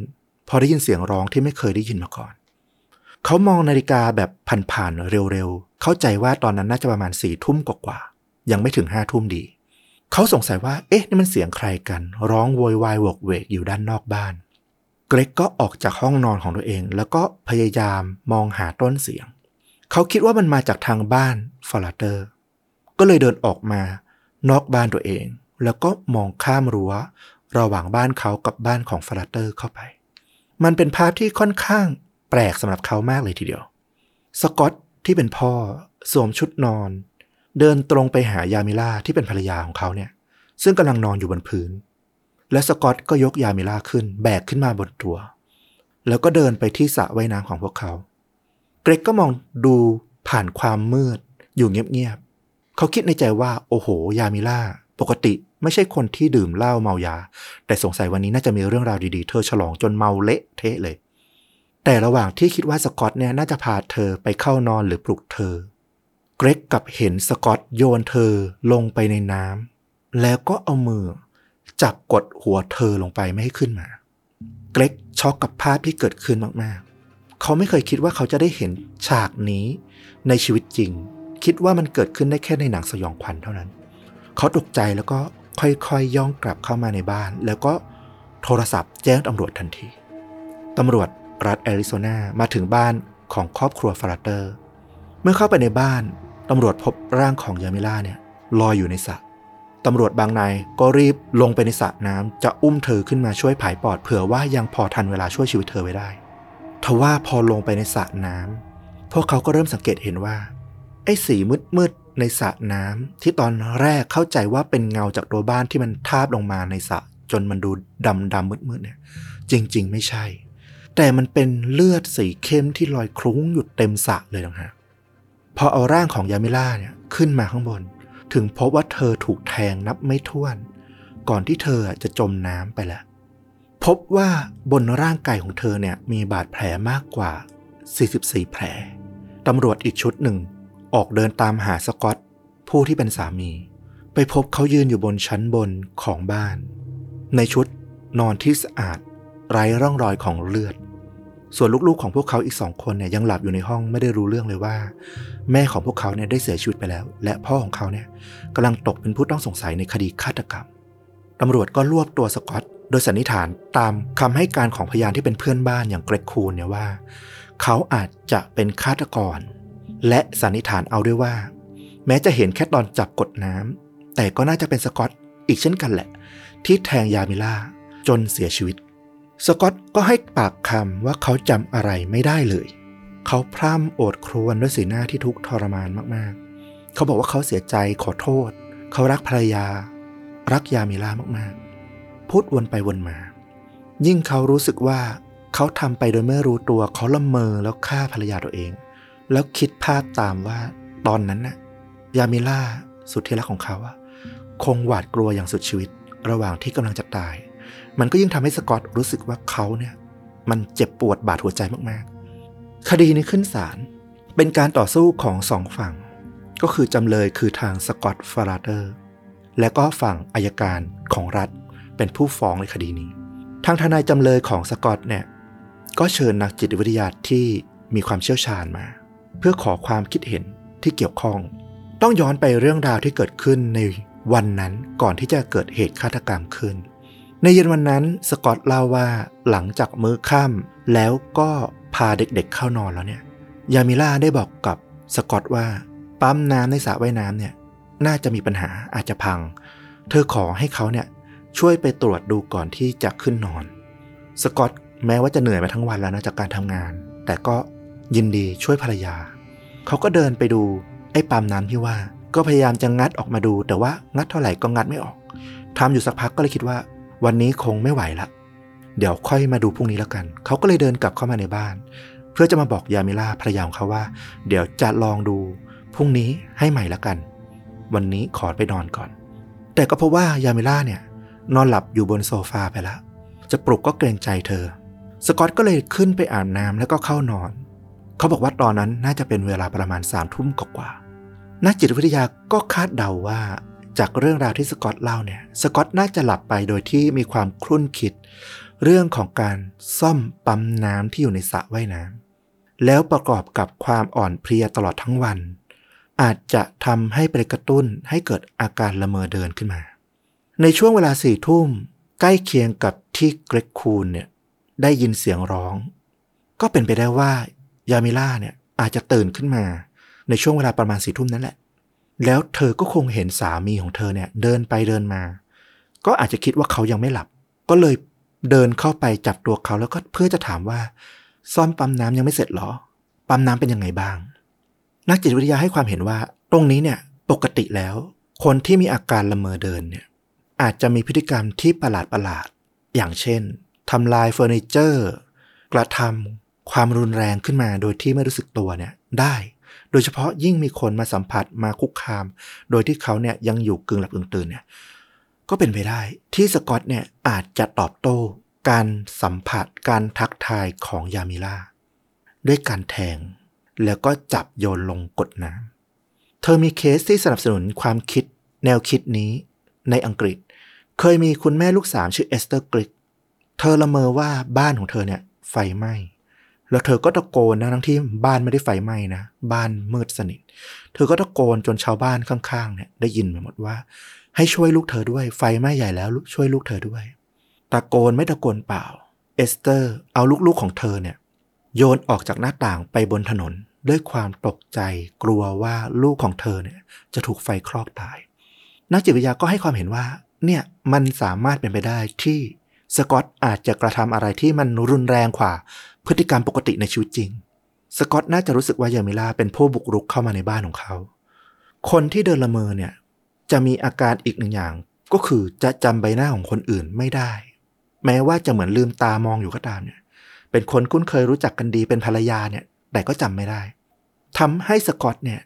พอได้ยินเสียงร้องที่ไม่เคยได้ยินมาก่อน เขามองนาฬิกาแบบผ่านๆเร็วๆ เข้าใจว่าตอนนั้นน่าจะประมาณสี่ทุ่มกว่าๆยังไม่ถึงห้าทุ่มดีเขาสงสัยว่า เอ๊ะ นี่มันเสียงใครกัน ร้องโวยวายวกเวกอยู่ด้านนอกบ้าน เกรกก็ออกจากห้องนอนของตัวเอง แล้วก็พยายามมองหาต้นเสียง เขาคิดว่ามันมาจากทางบ้านฟาราเตอร์ ก็เลยเดินออกมานอกบ้านตัวเอง แล้วก็มองข้ามรั้ว ระหว่างบ้านเขากับบ้านของฟาราเตอร์เข้าไป มันเป็นภาพที่ค่อนข้างแปลกสำหรับเขามากเลยทีเดียว สกอตที่เป็นพ่อสวมชุดนอน เดินตรงไปหายามิล่าที่เป็นภรรยาของเขาเนี่ย ซึ่งกำลังนอนอยู่บนพื้น และสกอตก็ยกยามิล่าขึ้น แบกขึ้นมาบนตัว แล้วก็เดินไปที่สระว่ายน้ำของพวกเขา เกรกก็มองดูผ่านความมืด อยู่เงียบๆเขาคิดในใจว่า โอ้โห ยามิล่า ปกติไม่ใช่คนที่ดื่มเหล้าเมายา แต่สงสัยวันนี้น่าจะมีเรื่องราวดีๆ เธอฉลองจนเมาเละเทะเลย แต่ระหว่างที่คิดว่าสกอตเนี่ยน่าจะพาเธอไปเข้านอนหรือปลุกเธอ เกรกกับเห็นสกอตโยนเธอลงไปในน้ำแล้วก็เอามือจับกดหัวเธอลงไปไม่ให้ขึ้นมา เกรกช็อกกับภาพที่เกิดขึ้นมากๆ เขาไม่เคยคิดว่าเขาจะได้เห็นฉากนี้ในชีวิตจริง คิดว่ามันเกิดขึ้นได้แค่ในหนังสยองขวัญเท่านั้น เขาตกใจแล้วก็ค่อยๆยย่องกลับเข้ามาในบ้าน แล้วก็โทรศัพท์แจ้งตำรวจทันที ตำรวจรัฐแอริโซนามาถึงบ้านของครอบครัวฟาราเตอร์ เมื่อเข้าไปในบ้าน ตำรวจพบร่างของยามิล่าเนี่ยลอยอยู่ในสระตำรวจบางนายก็รีบลงไปในสระน้ำจะอุ้มเธอขึ้นมาช่วยผายปอดเผื่อว่ายังพอทันเวลาช่วยชีวิตเธอไว้ได้ทว่าพอลงไปในสระน้ำพวกเขาก็เริ่มสังเกตเห็นว่า ไอ้สีมืดๆในสระน้ำที่ตอนแรกเข้าใจว่าเป็นเงาจากตัวบ้านที่มันทาบลงมาในสระจนมันดูดำดำมืดๆเนี่ย จริง ๆ ไม่ใช่ แต่มันเป็นเลือดสีเข้มที่ลอยคลุ้งอยู่เต็มสระเลยนะฮะ อเอาร่างของยามิล่าเนี่ยขึ้นมาข้างบน ถึงพบว่าเธอถูกแทงนับไม่ถ้วน ก่อนที่เธอจะจมน้ำไปแล้วพบว่าบนร่างกายของเธอเนี่ยมีบาดแผลมากกว่า 44 แผล ตำรวจอีกชุดหนึ่ง ออกเดินตามหาสกอต ผู้ที่เป็นสามี ไปพบเขายืนอยู่บนชั้นบนของบ้าน ในชุดนอนที่สะอาด ไร้ร่องรอยของเลือด ส่วนลูกๆของพวกเขาอีกสองคนเนี่ยยังหลับอยู่ในห้องไม่ได้รู้เรื่องเลยว่า แม่ของพวกเขาเนี่ยได้เสียชีวิตไปแล้ว และพ่อของเขาเนี่ยกำลังตกเป็นผู้ต้องสงสัยในคดีฆาตกรรมตำรวจก็รวบตัวสกอตโดยสันนิษฐานตามคำให้การของพยานที่เป็นเพื่อนบ้านอย่างเกรกคูนเนี่ยว่า เขาอาจจะเป็นฆาตกร และสันนิษฐานเอาด้วยว่า แม้จะเห็นแค่ตอนจับกดน้ำแต่ก็น่าจะเป็นสกอตอีกเช่นกันแหละ ที่แทงยามิล่าจนเสียชีวิต สกอตก็ให้ปากคำว่าเขาจำอะไรไม่ได้เลย เขาพร่ำโอดครวญด้วยสีหน้าที่ทุกข์ทรมานมากๆ เขาบอกว่าเขาเสียใจขอโทษ เขารักภรรยา รักยามิล่ามากๆ พูดวนไปวนมา ยิ่งเขารู้สึกว่าเขาทำไปโดยไม่รู้ตัวเขาละเมอแล้วฆ่าภรรยาตัวเอง แล้วคิดภาพตามว่าตอนนั้นน่ะยามิล่าสุดที่รักของเขาคงหวาดกลัวอย่างสุดชีวิต ระหว่างที่กำลังจะตาย มันก็ยิ่งทำให้สกอตรู้สึกว่าเขาเนี่ยมันเจ็บปวดบาดหัวใจมากๆ คดีนี้ขึ้นศาลเป็นการต่อสู้ของสองฝั่ง ก็คือจำเลยคือทางสกอตฟาราเดอร์ และก็ฝั่งอายการของรัฐเป็นผู้ฟ้องในคดีนี้ ทางทนายจำเลยของสกอตเนี่ยก็เชิญนักจิตวิทยาที่มีความเชี่ยวชาญมา เพื่อขอความคิดเห็นที่เกี่ยวข้อง ต้องย้อนไปเรื่องราวที่เกิดขึ้นในวันนั้นก่อนที่จะเกิดเหตุฆาตกรรมขึ้น ในเย็นวันนั้นสกอตเล่าว่าหลังจากมื้อค่ำแล้วก็พาเด็กๆเข้านอนแล้วเนี่ย ยามิล่าได้บอกกับสกอตว่าปั๊มน้ำในสระว่ายน้ำเนี่ยน่าจะมีปัญหาอาจจะพัง เธอขอให้เขาเนี่ยช่วยไปตรวจดูก่อนที่จะขึ้นนอน สกอตแม้ว่าจะเหนื่อยมาทั้งวันแล้วนะจากการทำงาน แต่ก็ยินดีช่วยภรรยา เขาก็เดินไปดูไอ้ปั๊มน้ำที่ว่า ก็พยายามจะงัดออกมาดู แต่ว่างัดเท่าไหร่ก็งัดไม่ออกทำอยู่สักพักก็เลยคิดว่า วันนี้คงไม่ไหวละ เดี๋ยวค่อยมาดูพรุ่งนี้แล้วกัน เขาก็เลยเดินกลับเข้ามาในบ้าน เพื่อจะมาบอกยามิล่าภรรยาของเขาว่า เดี๋ยวจะลองดูพรุ่งนี้ให้ใหม่ละกัน วันนี้ขอไปนอนก่อน แต่ก็พบว่ายามิล่าเนี่ย นอนหลับอยู่บนโซฟาไปแล้วจะปลุกก็เกรงใจเธอ สกอตก็เลยขึ้นไปอาบน้ำแล้วก็เข้านอน เขาบอกว่าตอนนั้นน่าจะเป็นเวลาประมาณสามทุ่มกว่านักจิตวิทยาก็คาดเดาว่า จากเรื่องราวที่สกอตเล่าเนี่ย สกอตน่าจะหลับไปโดยที่มีความครุ่นคิด เรื่องของการซ่อมปั๊มน้ำที่อยู่ในสระว่ายน้ำแล้วประกอบกับความอ่อนเพลียตลอดทั้งวัน อาจจะทำให้ไปกระตุ้นให้เกิดอาการละเมอเดินขึ้นมา ในช่วงเวลาสี่ทุ่มใกล้เคียงกับที่เกรกคูนเนี่ยได้ยินเสียงร้อง ก็เป็นไปได้ว่ายามิล่าเนี่ยอาจจะตื่นขึ้นมา ในช่วงเวลาประมาณสี่ทุ่มนั่นแหละ แล้วเธอก็คงเห็นสามีของเธอเนี่ย เดินไปเดินมา ก็อาจจะคิดว่าเขายังไม่หลับ ก็เลยเดินเข้าไปจับตัวเขาแล้วก็เพื่อจะถามว่า ซ่อมปั๊มน้ำยังไม่เสร็จหรอ ปั๊มน้ำเป็นยังไงบ้าง นักจิตวิทยาให้ความเห็นว่า ตรงนี้เนี่ยปกติแล้ว คนที่มีอาการละเมอเดินเนี่ย อาจจะมีพฤติกรรมที่ประหลาดประหลาด อย่างเช่นทำลายเฟอร์นิเจอร์ กระทำความรุนแรงขึ้นมาโดยที่ไม่รู้สึกตัวเนี่ยได้ โดยเฉพาะยิ่งมีคนมาสัมผัสมาคุกคาม โดยที่เขาเนี่ยยังอยู่กึ่งหลับกึ่งตื่นเนี่ยก็เป็นไปได้ที่สกอตเนี่ยอาจจะตอบโต้ การสัมผัสการทักทายของยามิล่าด้วยการแทง แล้วก็จับโยนลงกดน้ำเธอมีเคสที่สนับสนุนความคิดแนวคิดนี้ในอังกฤษ เคยมีคุณแม่ลูกสามชื่อเอสเตอร์กริกเธอละเมอว่าบ้านของเธอเนี่ยไฟไหม้ แล้วเธอก็ตะโกนนะทั้งที่บ้านไม่ได้ไฟไหม้นะบ้านมืดสนิท เธอก็ตะโกนจนชาวบ้านข้างๆเนี่ยได้ยินไปหมดว่า ให้ช่วยลูกเธอด้วย ไฟไหม้ใหญ่แล้วช่วยลูกเธอด้วย ตะโกนไม่ตะโกนเปล่า เอสเตอร์ เอาลูกๆของเธอเนี่ย โยนออกจากหน้าต่างไปบนถนนด้วยความตกใจกลัวว่าลูกของเธอเนี่ย จะถูกไฟคลอกตาย นักจิตวิทยาก็ให้ความเห็นว่า เนี่ยมันสามารถเป็นไปได้ที่ สกอตอาจจะกระทำอะไรที่มันรุนแรงกว่า พฤติกรรมปกติในชีวิตจริง สกอตน่าจะรู้สึกว่ายามิล่าเป็นผู้บุกรุกเข้ามาในบ้านของเขา คนที่เดินละเมอเนี่ยจะมีอาการอีกหนึ่งอย่าง ก็คือจะจำใบหน้าของคนอื่นไม่ได้ แม้ว่าจะเหมือนลืมตามองอยู่ก็ตามเนี่ย เป็นคนคุ้นเคยรู้จักกันดีเป็นภรรยาเนี่ย แต่ก็จำไม่ได้ทำให้สกอตเนี่ย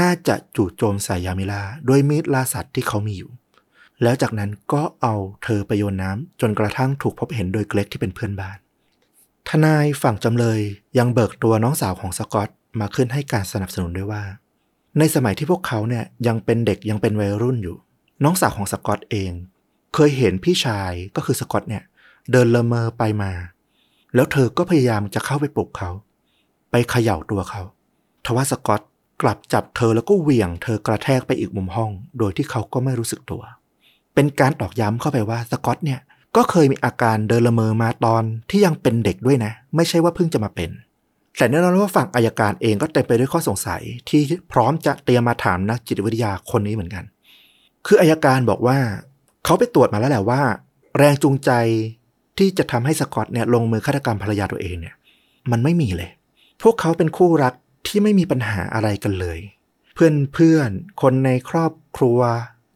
น่าจะจู่โจมใส่ยามิล่าด้วยมีดล่าสัตว์ที่เขามีอยู่ แล้วจากนั้นก็เอาเธอไปโยนน้ำจนกระทั่งถูกพบเห็นโดยเกรกที่เป็นเพื่อนบ้าน ทนายฝั่งจำเลยยังเบิกตัวน้องสาวของสกอตมาขึ้นให้การสนับสนุนด้วยว่า ในสมัยที่พวกเขาเนี่ยยังเป็นเด็กยังเป็นวัยรุ่นอยู่ น้องสาวของสกอตเอง เคยเห็นพี่ชายก็คือสกอตเนี่ยเดินละเมอไปมา แล้วเธอก็พยายามจะเข้าไปปลุกเขา ไปเขย่าตัวเขาทว่าสกอตกลับจับเธอแล้วก็เหวี่ยงเธอกระแทกไปอีกมุมห้อง โดยที่เขาก็ไม่รู้สึกตัวเเป็นการตอกย้ำเข้าไปว่าสกอตเนี่ยก็เคยมีอาการเดินละเมอมาตอนที่ยังเป็นเด็กด้วยนะ ไม่ใช่ว่าเพิ่งจะมาเป็น แต่แน่นอนว่าฝั่งอายการเองก็เต็มไปด้วยข้อสงสัยที่พร้อมจะเตรียมมาถามนักจิตวิทยาคนนี้เหมือนกัน คืออายการบอกว่า เขาไปตรวจมาแล้วแหละว่า แรงจูงใจที่จะทำให้สกอตเนี่ยลงมือฆาตกรรมภรรยาตัวเองเนี่ย มันไม่มีเลย พวกเขาเป็นคู่รักที่ไม่มีปัญหาอะไรกันเลย เพื่อนเพื่อนคนในครอบครัว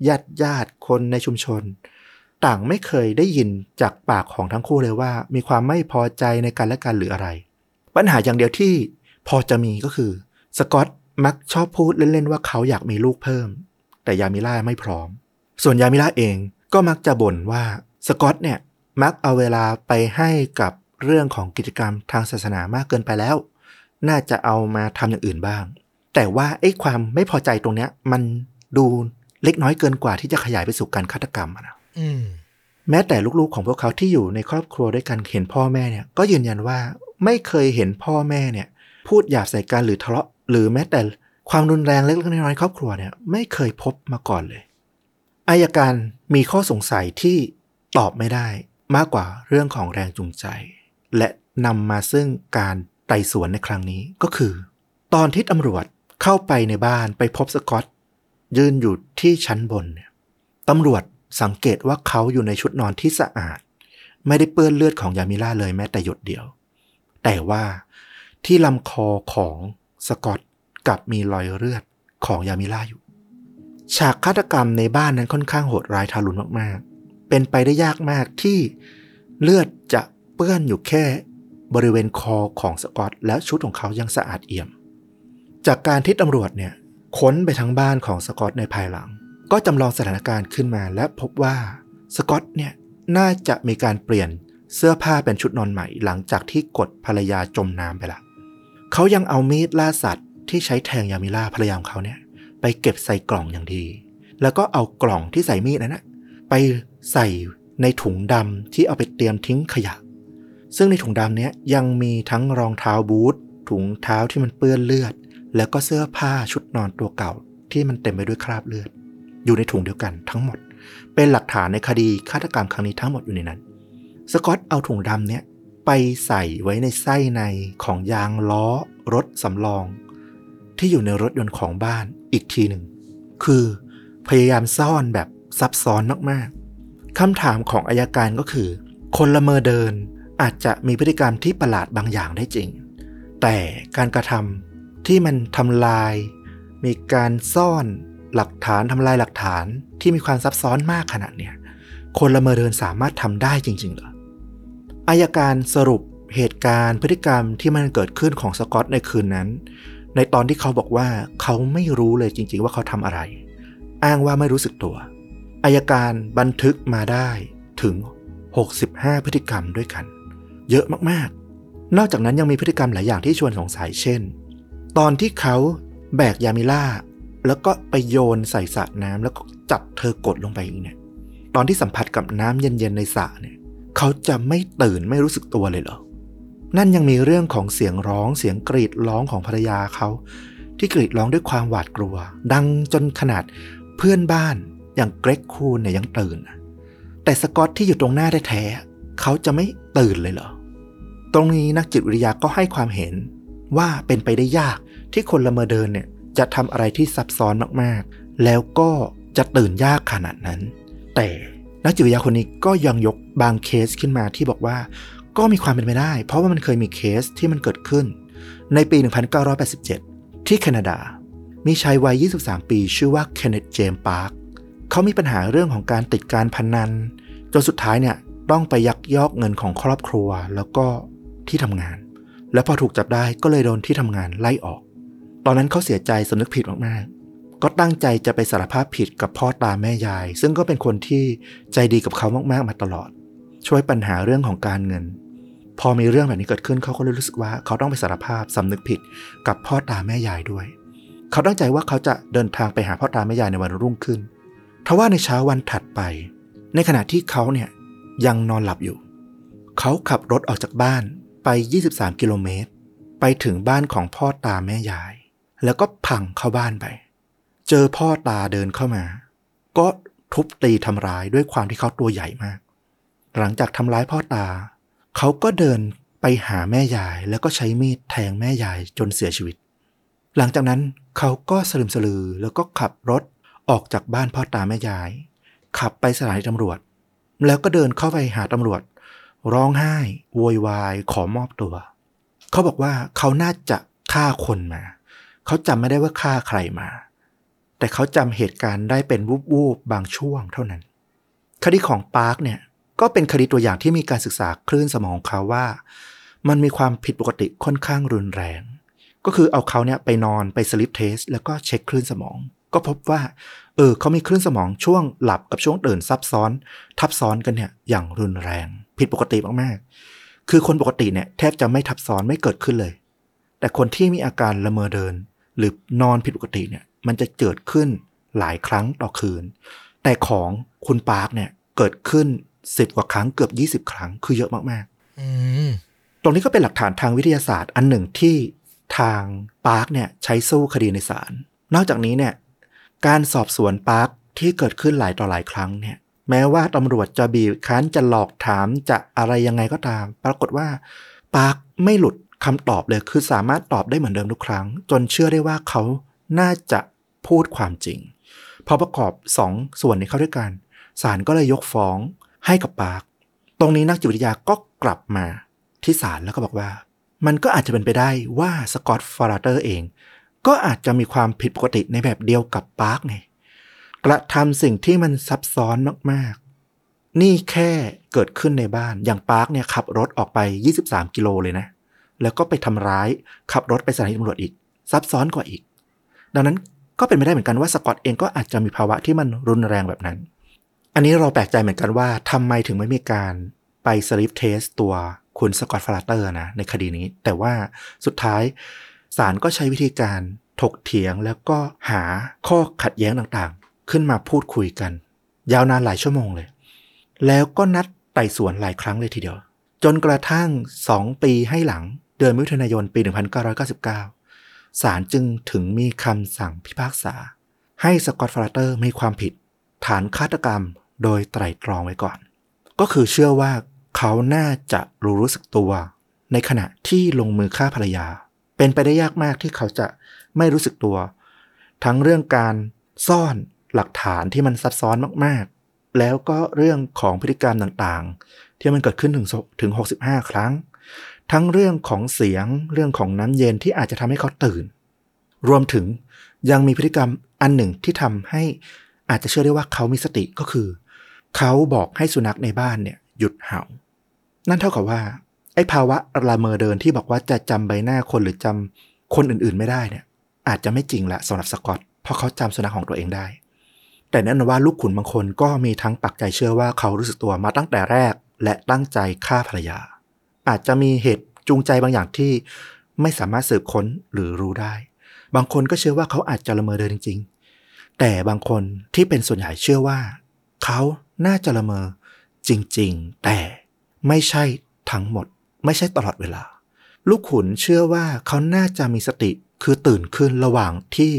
ญาติญาติคนในชุมชน ต่างไม่เคยได้ยินจากปากของทั้งคู่เลยว่า มีความไม่พอใจในการและกันหรืออะไร ปัญหาอย่างเดียวที่พอจะมีก็คือ สกอตมักชอบพูดเล่นๆว่าเขาอยากมีลูกเพิ่ม แต่ยามิล่าไม่พร้อม ส่วนยามิล่าเองก็มักจะบ่นว่าสกอตเนี่ยมักเอาเวลาไปให้กับเรื่องของกิจกรรมทางศาสนามากเกินไปแล้ว น่าจะเอามาทำอย่างอื่นบ้าง แต่ว่าไอ้ความไม่พอใจตรงเนี้ยมันดู เล็กน้อยเกินกว่าที่จะขยายไปสู่การฆาตกรรมอะนะอืมแม้แต่ลูกๆของพวกเขาที่อยู่ในครอบครัวด้วยกันเห็นพ่อแม่เนี่ย ก็ยืนยันว่าไม่เคยเห็นพ่อแม่เนี่ย พูดหยาบใส่กันหรือทะเลาะ หรือแม้แต่ความรุนแรงเล็กๆน้อยๆครอบครัวเนี่ยไม่เคยพบมาก่อนเลยอายการมีข้อสงสัยที่ตอบไม่ได้มากกว่าเรื่องของแรงจูงใจ และนำมาซึ่งการไต่สวนในครั้งนี้ก็คือ ตอนที่ตำรวจเข้าไปในบ้านไปพบสกอต ยืนอยู่ที่ชั้นบนเนี่ยตำรวจสังเกตว่าเขาอยู่ในชุดนอนที่สะอาด ไม่ได้เปื้อนเลือดของยามิล่าเลยแม้แต่หยดเดียว แต่ว่าที่ลำคอของสกอตกลับมีรอยเลือดของยามิล่าอยู่ ฉากฆาตกรรมในบ้านนั้นค่อนข้างโหดร้ายทารุณมากๆ เป็นไปได้ยากมากที่เลือดจะเปื้อนอยู่แค่บริเวณคอของสกอต และชุดของเขายังสะอาดเอี่ยม จากการที่ตำรวจเนี่ย ค้นไปทั้งบ้านของสกอตในภายหลัง ก็จำลองสถานการณ์ขึ้นมาและพบว่าสกอตเนี่ยน่าจะมีการเปลี่ยนเสื้อผ้าเป็นชุดนอนใหม่หลังจากที่กดภรรยาจมน้ำไปละเขายังเอามีดล่าสัตว์ที่ใช้แทงยามิล่าภรรยาของเขาเนี่ยไปเก็บใส่กล่องอย่างดี แล้วก็เอากล่องที่ใส่มีดนั้นนะไปใส่ในถุงดำที่เอาไปเตรียมทิ้งขยะ ซึ่งในถุงดำเนี้ยยังมีทั้งรองเท้าบูทถุงเท้าที่มันเปื้อนเลือด แล้วก็เสื้อผ้าชุดนอนตัวเก่าที่มันเต็มไปด้วยคราบเลือด อยู่ในถุงเดียวกันทั้งหมด เป็นหลักฐานในคดีฆาตกรรมครั้งนี้ทั้งหมดอยู่ในนั้น สกอตเอาถุงดำเนี้ยไปใส่ไว้ในไส้ในของยางล้อ รถสำรอง ที่อยู่ในรถยนต์ของบ้านอีกทีหนึ่ง คือพยายามซ่อนแบบซับซ้อนมากๆคำถามของอายการก็คือ คนละเมอเดินอาจจะมีพฤติกรรมที่ประหลาดบางอย่างได้จริง แต่การกระทำ ที่มันทำลาย มีการซ่อนหลักฐานทำลายหลักฐานที่มีความซับซ้อนมากขนาดเนี้ยคนละเมอเดินสามารถทำได้จริง ๆ เหรออายการสรุปเหตุการณ์พฤติกรรมที่มันเกิดขึ้นของสกอตในคืนนั้น ในตอนที่เขาบอกว่าเขาไม่รู้เลยจริง ๆ ว่าเขาทำอะไร อ้างว่าไม่รู้สึกตัวอายการบันทึกมาได้ถึง 65 พฤติกรรมด้วยกัน เยอะมากๆ นอกจากนั้นยังมีพฤติกรรมหลายอย่างที่ชวนสงสัยเช่น ตอนที่เขาแบกยามิล่า แล้วก็ไปโยนใส่สระน้ำแล้วก็จับเธอกดลงไปอีกเนี่ย ตอนที่สัมผัสกับน้ำเย็นๆในสระเนี่ย เขาจะไม่ตื่นไม่รู้สึกตัวเลยเหรอ นั่นยังมีเรื่องของเสียงร้องเสียงกรีดร้องของภรรยาเขา ที่กรีดร้องด้วยความหวาดกลัว ดังจนขนาดเพื่อนบ้านอย่างเกรกคูนเนี่ยยังตื่น แต่สกอตที่อยู่ตรงหน้าแท้ๆเขาจะไม่ตื่นเลยเหรอ ตรงนี้นักจิตวิทยาก็ให้ความเห็นว่าเป็นไปได้ยาก ที่คนละเมอเดินเนี่ยจะทำอะไรที่ซับซ้อนมากๆ แล้วก็จะตื่นยากขนาดนั้น แต่นักจิตวิทยาคนนี้ก็ยังยกบางเคสขึ้นมาที่บอกว่า ก็มีความเป็นไปได้ เพราะว่ามันเคยมีเคสที่มันเกิดขึ้น ในปี 1987 ที่แคนาดา มีชายวัย 23 ปีชื่อว่าเคนเนตเจมส์ปาร์คเขามีปัญหาเรื่องของการติดการพนนันจนสุดท้ายเนี่ยต้องไปยักยอกเงินของครอบครัวแล้วก็ที่ทำงาน แล้วพอถูกจับได้ก็เลยโดนที่ทำงานไล่ออก ตอนนั้นเขาเสียใจสำนึกผิดมากๆ ก็ตั้งใจจะไปสารภาพผิดกับพ่อตาแม่ยาย ซึ่งก็เป็นคนที่ใจดีกับเขามากๆมาตลอด ช่วยปัญหาเรื่องของการเงิน พอมีเรื่องแบบนี้เกิดขึ้นเขาก็เลยรู้สึกว่าเขาต้องไปสารภาพสำนึกผิดกับพ่อตาแม่ยายด้วย เขาตั้งใจว่าเขาจะเดินทางไปหาพ่อตาแม่ยายในวันรุ่งขึ้นทว่าในเช้าวันถัดไป ในขณะที่เขาเนี่ยยังนอนหลับอยู่ เขาขับรถออกจากบ้านไป 23 กิโลเมตร ไปถึงบ้านของพ่อตาแม่ยาย แล้วก็พังเข้าบ้านไป เจอพ่อตาเดินเข้ามา ก็ทุบตีทำร้ายด้วยความที่เขาตัวใหญ่มาก หลังจากทำร้ายพ่อตา เขาก็เดินไปหาแม่ยายแล้วก็ใช้มีดแทงแม่ยายจนเสียชีวิต หลังจากนั้นเขาก็สลืมสลือแล้วก็ขับรถออกจากบ้านพ่อตาแม่ยาย ขับไปสถานีตำรวจ แล้วก็เดินเข้าไปหาตำรวจ ร้องไห้โวยวายขอมอบตัว เขาบอกว่าเขาน่าจะฆ่าคนมา เขาจำไม่ได้ว่าฆ่าใครมา แต่เขาจำเหตุการณ์ได้เป็นวูบวูบบางช่วงเท่านั้น คดีของปาร์คเนี่ยก็เป็นคดีตัวอย่างที่มีการศึกษาคลื่นสมองของเขาว่า มันมีความผิดปกติค่อนข้างรุนแรง ก็คือเอาเขาเนี่ยไปนอนไป sleep test แล้วก็เช็คคลื่นสมอง ก็พบว่า เออเขามีคลื่นสมองช่วงหลับกับช่วงตื่นซับซ้อน ทับซ้อนกันเนี่ยอย่างรุนแรง ผิดปกติมากๆ คือคนปกติเนี่ยแทบจะไม่ทับซ้อนไม่เกิดขึ้นเลย แต่คนที่มีอาการละเมอเดิน หรือนอนผิดปกติเนี่ย มันจะเกิดขึ้นหลายครั้งต่อคืน แต่ของคุณปาร์คเนี่ยเกิดขึ้นสิบกว่าครั้งเกือบ20ครั้งคือเยอะมากอืมๆตรงนี้ก็เป็นหลักฐานทางวิทยาศาสตร์อันหนึ่งที่ทางปาร์คเนี่ยใช้สู้คดีในศาล นอกจากนี้เนี่ยการสอบสวนปาร์คที่เกิดขึ้นหลายต่อหลายครั้งเนี่ยแม้ว่าตำรวจจะบีบคั้นจะหลอกถามจะอะไรยังไงก็ตาม ปรากฏว่าปาร์คไม่หลุด คำตอบเลยคือสามารถตอบได้เหมือนเดิมทุกครั้ง จนเชื่อได้ว่าเขาน่าจะพูดความจริง พอประกอบสองส่วนนี้เข้าด้วยกันศาลก็เลยยกฟ้องให้กับปาร์คตรงนี้นักจิตวิทยาก็กลับมาที่ศาลแล้วก็บอกว่า มันก็อาจจะเป็นไปได้ว่าสกอตต์ฟาราเตอร์เอง ก็อาจจะมีความผิดปกติในแบบเดียวกับปาร์คไงกระทำสิ่งที่มันซับซ้อนมากๆ นี่แค่เกิดขึ้นในบ้านอย่างปาร์คเนี่ยขับรถออกไป 23 กิโลเลยนะ แล้วก็ไปทำร้ายขับรถไปสถานีตำรวจอีก ซับซ้อนกว่าอีก ดังนั้นก็เป็นไปได้เหมือนกันว่าสกอตเองก็อาจจะมีภาวะที่มันรุนแรงแบบนั้น อันนี้เราแปลกใจเหมือนกันว่าทำไมถึงไม่มีการไป sleep test ตัวคุณสกอตฟลาเตอร์นะในคดีนี้ แต่ว่าสุดท้ายศาลก็ใช้วิธีการถกเถียงแล้วก็หาข้อขัดแย้งต่างๆ ขึ้นมาพูดคุยกัน ยาวนานหลายชั่วโมงเลย แล้วก็นัดไต่สวนหลายครั้งเลยทีเดียว จนกระทั่ง2ปีให้หลัง เดือนมิถุนายนปี 1999 ศาลจึงถึงมีคำสั่งพิพากษา ให้สกอตฟลาเตอร์มีความผิด ฐานฆาตกรรมโดยไตร่ตรองไว้ก่อน ก็คือเชื่อว่าเขาน่าจะรู้รู้สึกตัว ในขณะที่ลงมือฆ่าภรรยา เป็นไปได้ยากมากที่เขาจะไม่รู้สึกตัว ทั้งเรื่องการซ่อนหลักฐานที่มันซับซ้อนมากๆ แล้วก็เรื่องของพฤติกรรมต่างๆ ที่มันเกิดขึ้นถึงถึง 65 ครั้ง ทั้งเรื่องของเสียงเรื่องของน้ำเย็นที่อาจจะทำให้เขาตื่น รวมถึงยังมีพฤติกรรมอันหนึ่งที่ทำให้อาจจะเชื่อได้ว่าเขามีสติก็คือ เขาบอกให้สุนัขในบ้านเนี่ยหยุดเห่า นั่นเท่ากับว่า ไอ้ภาวะละเมอเดินที่บอกว่าจะจำใบหน้าคนหรือจำคนอื่นๆไม่ได้เนี่ยอาจจะไม่จริงละสำหรับสกอตเพราะเขาจำสุนัขของตัวเองได้ แต่แน่นอนว่าลูกขุนบางคนก็มีทั้งปักใจเชื่อว่าเขารู้สึกตัวมาตั้งแต่แรก และตั้งใจฆ่าภรรยา อาจจะมีเหตุจูงใจบางอย่างที่ไม่สามารถสืบค้นหรือรู้ได้ บางคนก็เชื่อว่าเขาอาจจะละเมอเดินจริง ๆ แต่บางคนที่เป็นส่วนใหญ่เชื่อว่า เขาน่าจะละเมอจริง ๆ แต่ไม่ใช่ทั้งหมด ไม่ใช่ตลอดเวลา ลูกขุนเชื่อว่าเขาน่าจะมีสติคือตื่นขึ้นระหว่างที่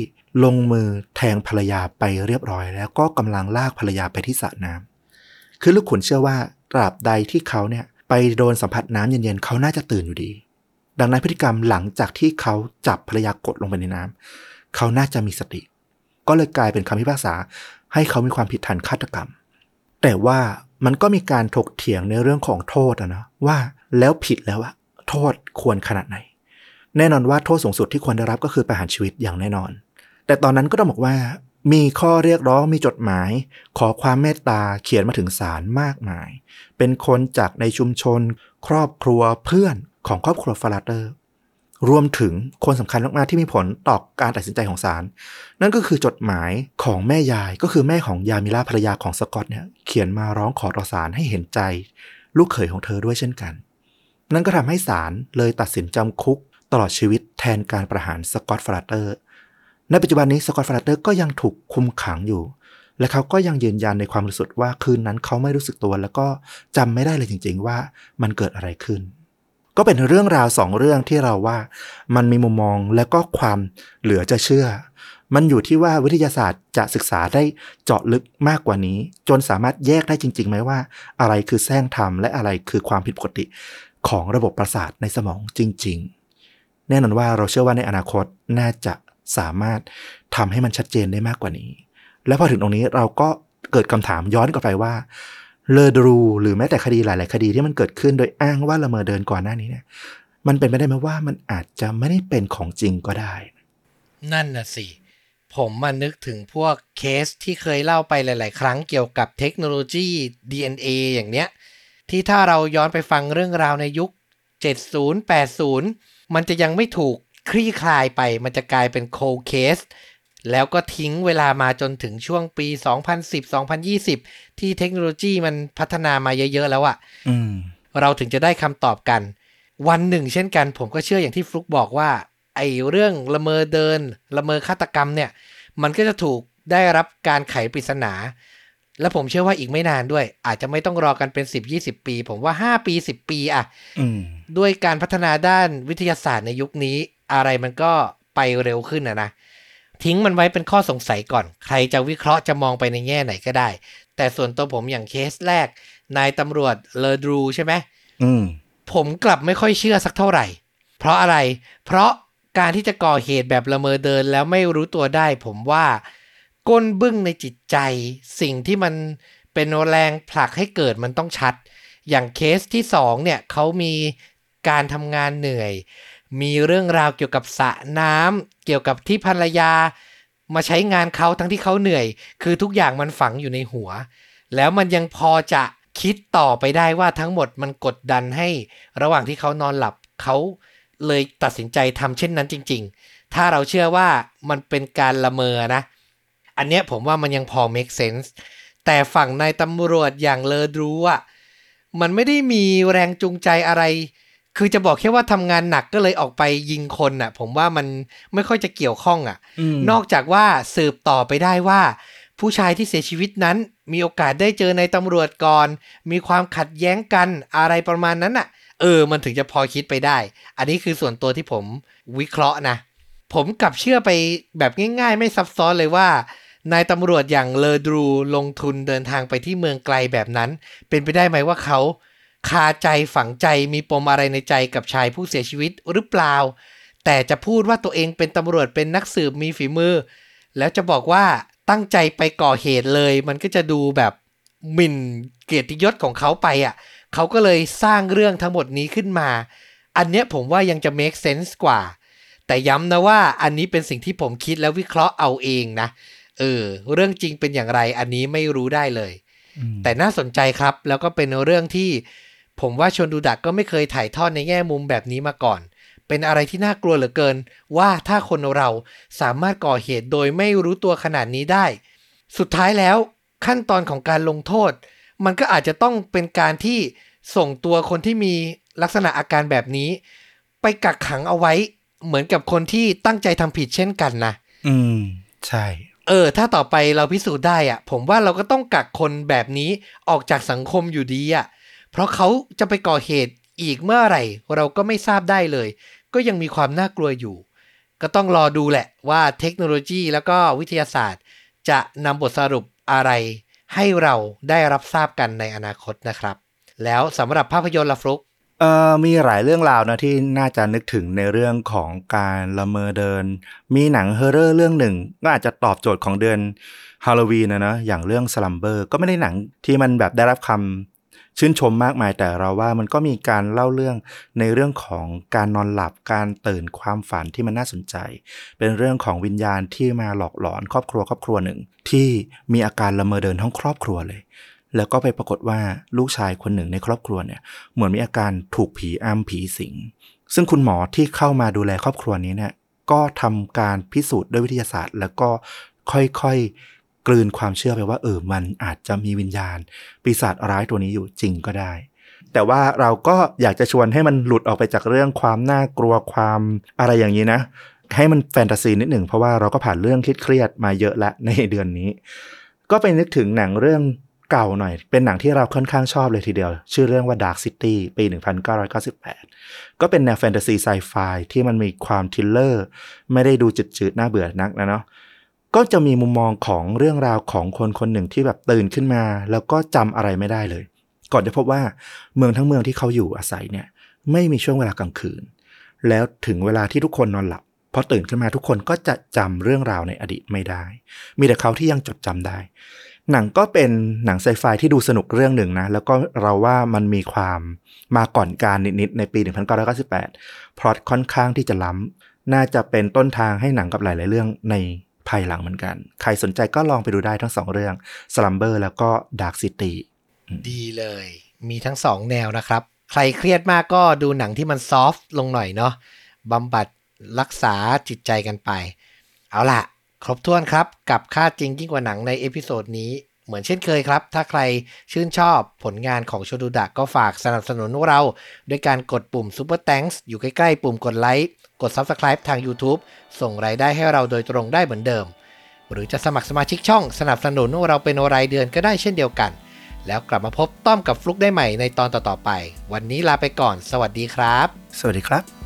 ลงมือแทงภรรยาไปเรียบร้อย แล้วก็กำลังลากภรรยาไปที่สระน้ำคือลูกขุนเชื่อว่าตราบใดที่เขาเนี่ย ไปโดนสัมผัสน้ำเย็นๆเขาน่าจะตื่นอยู่ดี ดังนั้นพฤติกรรมหลังจากที่เขาจับภรรยากดลงไปในน้ำเขาน่าจะมีสติ ก็เลยกลายเป็นคำพิพากษา ให้เขามีความผิดฐานฆาตกรรม แต่ว่ามันก็มีการถกเถียงในเรื่องของโทษอะนะว่าแล้วผิดแล้วอะโทษควรขนาดไหน แน่นอนว่าโทษสูงสุดที่ควรได้รับก็คือประหารชีวิตอย่างแน่นอน แต่ตอนนั้นก็ต้องบอกว่า มีข้อเรียกร้องมีจดหมาย ขอความเมตตาเขียนมาถึงศาลมากมาย เป็นคนจากในชุมชน ครอบครัวเพื่อนของครอบครัวฟาราเตอร์ รวมถึงคนสำคัญมากๆที่มีผลต่อการตัดสินใจของศาลนั่นก็คือจดหมายของแม่ยายก็คือแม่ของยามิลาภรรยาของสกอตเนี่ยเขียนมาร้องขอต่อศาลให้เห็นใจ ลูกเขยของเธอด้วยเช่นกัน นั่นก็ทำให้ศาลเลยตัดสินจำคุกตลอดชีวิตแทนการประหารสกอตฟราเตอร์ ในปัจจุบันนี้สกอตฟราเตอร์ก็ยังถูกคุมขังอยู่ และเขาก็ยังยืนยันในความรู้สึกว่าคืนนั้นเขาไม่รู้สึกตัว แล้วก็จำไม่ได้เลยจริง ๆ ว่ามันเกิดอะไรขึ้น ก็เป็นเรื่องราวสองเรื่องที่เราว่ามันมีมุมมองและก็ความเหลือจะเชื่อ มันอยู่ที่ว่าวิทยาศาสตร์จะศึกษาได้เจาะลึกมากกว่านี้ จนสามารถแยกได้จริงๆไหมว่า อะไรคือแส้งธรรมและอะไรคือความผิดปกติของระบบประสาทในสมองจริง ๆ แน่นอนว่าเราเชื่อว่าในอนาคตน่าจะ สามารถทำให้มันชัดเจนได้มากกว่านี้ และพอถึงตรงนี้เราก็เกิดคำถามย้อนกลับไปว่าเลอดรู หรือแม้แต่คดีหลาย ๆ คดีที่มันเกิดขึ้นโดยอ้างว่าละเมอเดินก่อนหน้านี้เนี่ย มันเป็นไปได้ไหมว่ามันอาจจะไม่ได้เป็นของจริงก็ได้ นั่นน่ะสิผมมานึกถึงพวกเคสที่เคยเล่าไปหลาย ๆ ครั้งเกี่ยวกับเทคโนโลยี DNA อย่างเนี้ย ที่ถ้าเราย้อนไปฟังเรื่องราวในยุค 70 80 มันจะยังไม่ถูก คลี่คลายไปมันจะกลายเป็นโคเคสแล้วก็ทิ้งเวลามาจนถึงช่วงปี 2010-2020 ที่เทคโนโลยีมันพัฒนามาเยอะๆแล้วอะอืมเราถึงจะได้คำตอบกัน วันหนึ่งเช่นกันผมก็เชื่ออย่างที่ฟลุกบอกว่า ไอ้เรื่องละเมอเดิน ละเมอฆาตกรรมเนี่ย มันก็จะถูกได้รับการไขปริศนา และผมเชื่อว่าอีกไม่นานด้วย อาจจะไม่ต้องรอกันเป็น 10-20 ปี ผมว่า 5 ปี 10 ปีอะอืมด้วยการพัฒนาด้านวิทยาศาสตร์ในยุคนี้ อะไรมันก็ไปเร็วขึ้นนะนะ ทิ้งมันไว้เป็นข้อสงสัยก่อน ใครจะวิเคราะห์จะมองไปในแง่ไหนก็ได้ แต่ส่วนตัวผมอย่างเคสแรก นายตำรวจเลอดรูใช่ไหมอืมผมกลับไม่ค่อยเชื่อสักเท่าไหร่ เพราะอะไร เพราะการที่จะก่อเหตุแบบละเมอเดินแล้วไม่รู้ตัวได้ ผมว่าก้นบึ้งในจิตใจ สิ่งที่มันเป็นแรงผลักให้เกิดมันต้องชัด อย่างเคสที่สองเนี่ยเขามีการทำงานเหนื่อย มีเรื่องราวเกี่ยวกับสระน้ำเกี่ยวกับที่ภรรยา มาใช้งานเขาทั้งที่เขาเหนื่อย คือทุกอย่างมันฝังอยู่ในหัว แล้วมันยังพอจะคิดต่อไปได้ว่าทั้งหมดมันกดดันให้ ระหว่างที่เขานอนหลับเขาเลยตัดสินใจทำเช่นนั้นจริง ๆ ถ้าเราเชื่อว่ามันเป็นการละเมอนะ อันเนี้ยผมว่ามันยังพอ make sense แต่ฝั่งนายตำรวจอย่างเลอดรู้อะมันไม่ได้มีแรงจูงใจอะไร คือจะบอกแค่ว่าทำงานหนักก็เลยออกไปยิงคนน่ะ ผมว่ามันไม่ค่อยจะเกี่ยวข้องอะอืมนอกจากว่าสืบต่อไปได้ว่า ผู้ชายที่เสียชีวิตนั้นมีโอกาสได้เจอในตำรวจก่อน มีความขัดแย้งกันอะไรประมาณนั้นน่ะ เออ มันถึงจะพอคิดไปได้ อันนี้คือส่วนตัวที่ผมวิเคราะห์นะ ผมกลับเชื่อไปแบบง่าย ๆ ไม่ซับซ้อนเลยว่านายตำรวจอย่างเลอดรูลงทุนเดินทางไปที่เมืองไกลแบบนั้น เป็นไปได้ไหมว่าเขา คาใจฝังใจมีปมอะไรในใจกับชายผู้เสียชีวิตหรือเปล่า แต่จะพูดว่าตัวเองเป็นตำรวจเป็นนักสืบมีฝีมือ แล้วจะบอกว่าตั้งใจไปก่อเหตุเลย มันก็จะดูแบบหมิ่นเกียรติยศของเขาไปอะเขาก็เลยสร้างเรื่องทั้งหมดนี้ขึ้นมา อันเนี้ยผมว่ายังจะ make sense กว่า แต่ย้ำนะว่าอันนี้เป็นสิ่งที่ผมคิดแล้ววิเคราะห์เอาเองนะ เออ เรื่องจริงเป็นอย่างไรอันนี้ไม่รู้ได้เลยอืมแต่น่าสนใจครับแล้วก็เป็นเรื่องที่ ผมว่าชนดูดักก็ไม่เคยถ่ายทอดในแง่มุมแบบนี้มาก่อน เป็นอะไรที่น่ากลัวเหลือเกิน ว่าถ้าคนเราสามารถก่อเหตุโดยไม่รู้ตัวขนาดนี้ได้ สุดท้ายแล้วขั้นตอนของการลงโทษ มันก็อาจจะต้องเป็นการที่ส่งตัวคนที่มีลักษณะอาการแบบนี้ ไปกักขังเอาไว้ เหมือนกับคนที่ตั้งใจทำผิดเช่นกันนะ อืม ใช่ เออ ถ้าต่อไปเราพิสูจน์ได้อะผมว่าเราก็ต้องกักคนแบบนี้ออกจากสังคมอยู่ดีอะ เพราะเขาจะไปก่อเหตุอีกเมื่อไหร่ เราก็ไม่ทราบได้เลย ก็ยังมีความน่ากลัวอยู่ ก็ต้องรอดูแหละว่าเทคโนโลยีแล้วก็วิทยาศาสตร์ จะนำบทสรุปอะไร ให้เราได้รับทราบกันในอนาคตนะครับ แล้วสำหรับภาพยนตร์ละฟลุกเอ่อมีหลายเรื่องราวนะที่น่าจะนึกถึงในเรื่องของการละเมอเดิน มีหนังเฮอร์เรอร์เรื่องหนึ่ง ก็อาจจะตอบโจทย์ของเดือนฮาโลวีนนะนะอย่างเรื่องสลัมเบอร์ก็ไม่ได้หนังที่มันแบบได้รับคำ ชื่นชมมากมายแต่เราว่ามันก็มีการเล่าเรื่องในเรื่องของการนอนหลับการตื่นความฝันที่มันน่าสนใจ เป็นเรื่องของวิญญาณที่มาหลอกหลอนครอบครัวครอบครัวหนึ่ง ที่มีอาการละเมอเดินทั้งครอบครัวเลย แล้วก็ไปปรากฏว่าลูกชายคนหนึ่งในครอบครัวเนี่ยเหมือนมีอาการถูกผีอำผีสิงซึ่งคุณหมอที่เข้ามาดูแลครอบครัวนี้เนี่ยก็ทำการพิสูจน์ด้วยวิทยาศาสตร์ แล้วก็ค่อยๆ กลืนความเชื่อไปว่าเออมันอาจจะมีวิญญาณ ปีศาจร้ายตัวนี้อยู่จริงก็ได้ แต่ว่าเราก็อยากจะชวนให้มันหลุดออกไปจากเรื่องความน่ากลัวความอะไรอย่างนี้นะ ให้มันแฟนตาซีนิดหนึ่งเพราะว่าเราก็ผ่านเรื่องเครียดมาเยอะล้วในเดือนนี้ ก็ไปนึกถึงหนังเรื่องเก่าหน่อย เป็นหนังที่เราค่อนข้างชอบเลยทีเดียว ชื่อเรื่องว่า Dark City ปี 1998 ก็เป็นแนวแฟนตาซีไซไฟที่มันมีความทิลเลอร์ ไม่ได้ดูจืดๆน่าเบื่อนักนะเนาะ ก็จะมีมุมมองของเรื่องราวของคนคนหนึ่งที่แบบตื่นขึ้นมา แล้วก็จำอะไรไม่ได้เลย ก่อนจะพบว่าเมืองทั้งเมืองที่เขาอยู่อาศัยเนี่ยไม่มีช่วงเวลากลางคืน แล้วถึงเวลาที่ทุกคนนอนหลับพอตื่นขึ้นมาทุกคนก็จะจำเรื่องราวในอดีตไม่ได้ มีแต่เขาที่ยังจดจำได้ หนังก็เป็นหนังไซไฟที่ดูสนุกเรื่องหนึ่งนะ แล้วก็เราว่ามันมีความมาก่อนการนิดๆในปี 1998พล็อตค่อนข้างที่จะล้ำน่าจะเป็นต้นทางให้หนังกับหลาย ๆ เรื่องใน ภายหลังเหมือนกัน ใครสนใจก็ลองไปดูได้ทั้งสองเรื่อง Slumber แล้วก็ Dark City ดีเลย มีทั้งสองแนวนะครับ ใครเครียดมากก็ดูหนังที่มันซอฟต์ลงหน่อยเนาะบำบัดรักษาจิตใจกันไป เอาล่ะ ครบถ้วนครับ กับฆาตจริงยิ่งกว่าหนังใน episode นี้เหมือนเช่นเคยครับ ถ้าใครชื่นชอบผลงานของโชดูดะก็ฝากสนับสนุนพวกเรา ด้วยการกดปุ่ม Super Thanks อยู่ใกล้ ๆ ปุ่มกดไลค์ กด Subscribe ทาง YouTube ส่งรายได้ให้เราโดยตรงได้เหมือนเดิม หรือจะสมัครสมาชิกช่องสนับสนุนเราเป็นรายเดือนก็ได้เช่นเดียวกัน แล้วกลับมาพบต้อมกับฟลุกได้ใหม่ในตอนต่อๆไป วันนี้ลาไปก่อน สวัสดีครับ สวัสดีครับ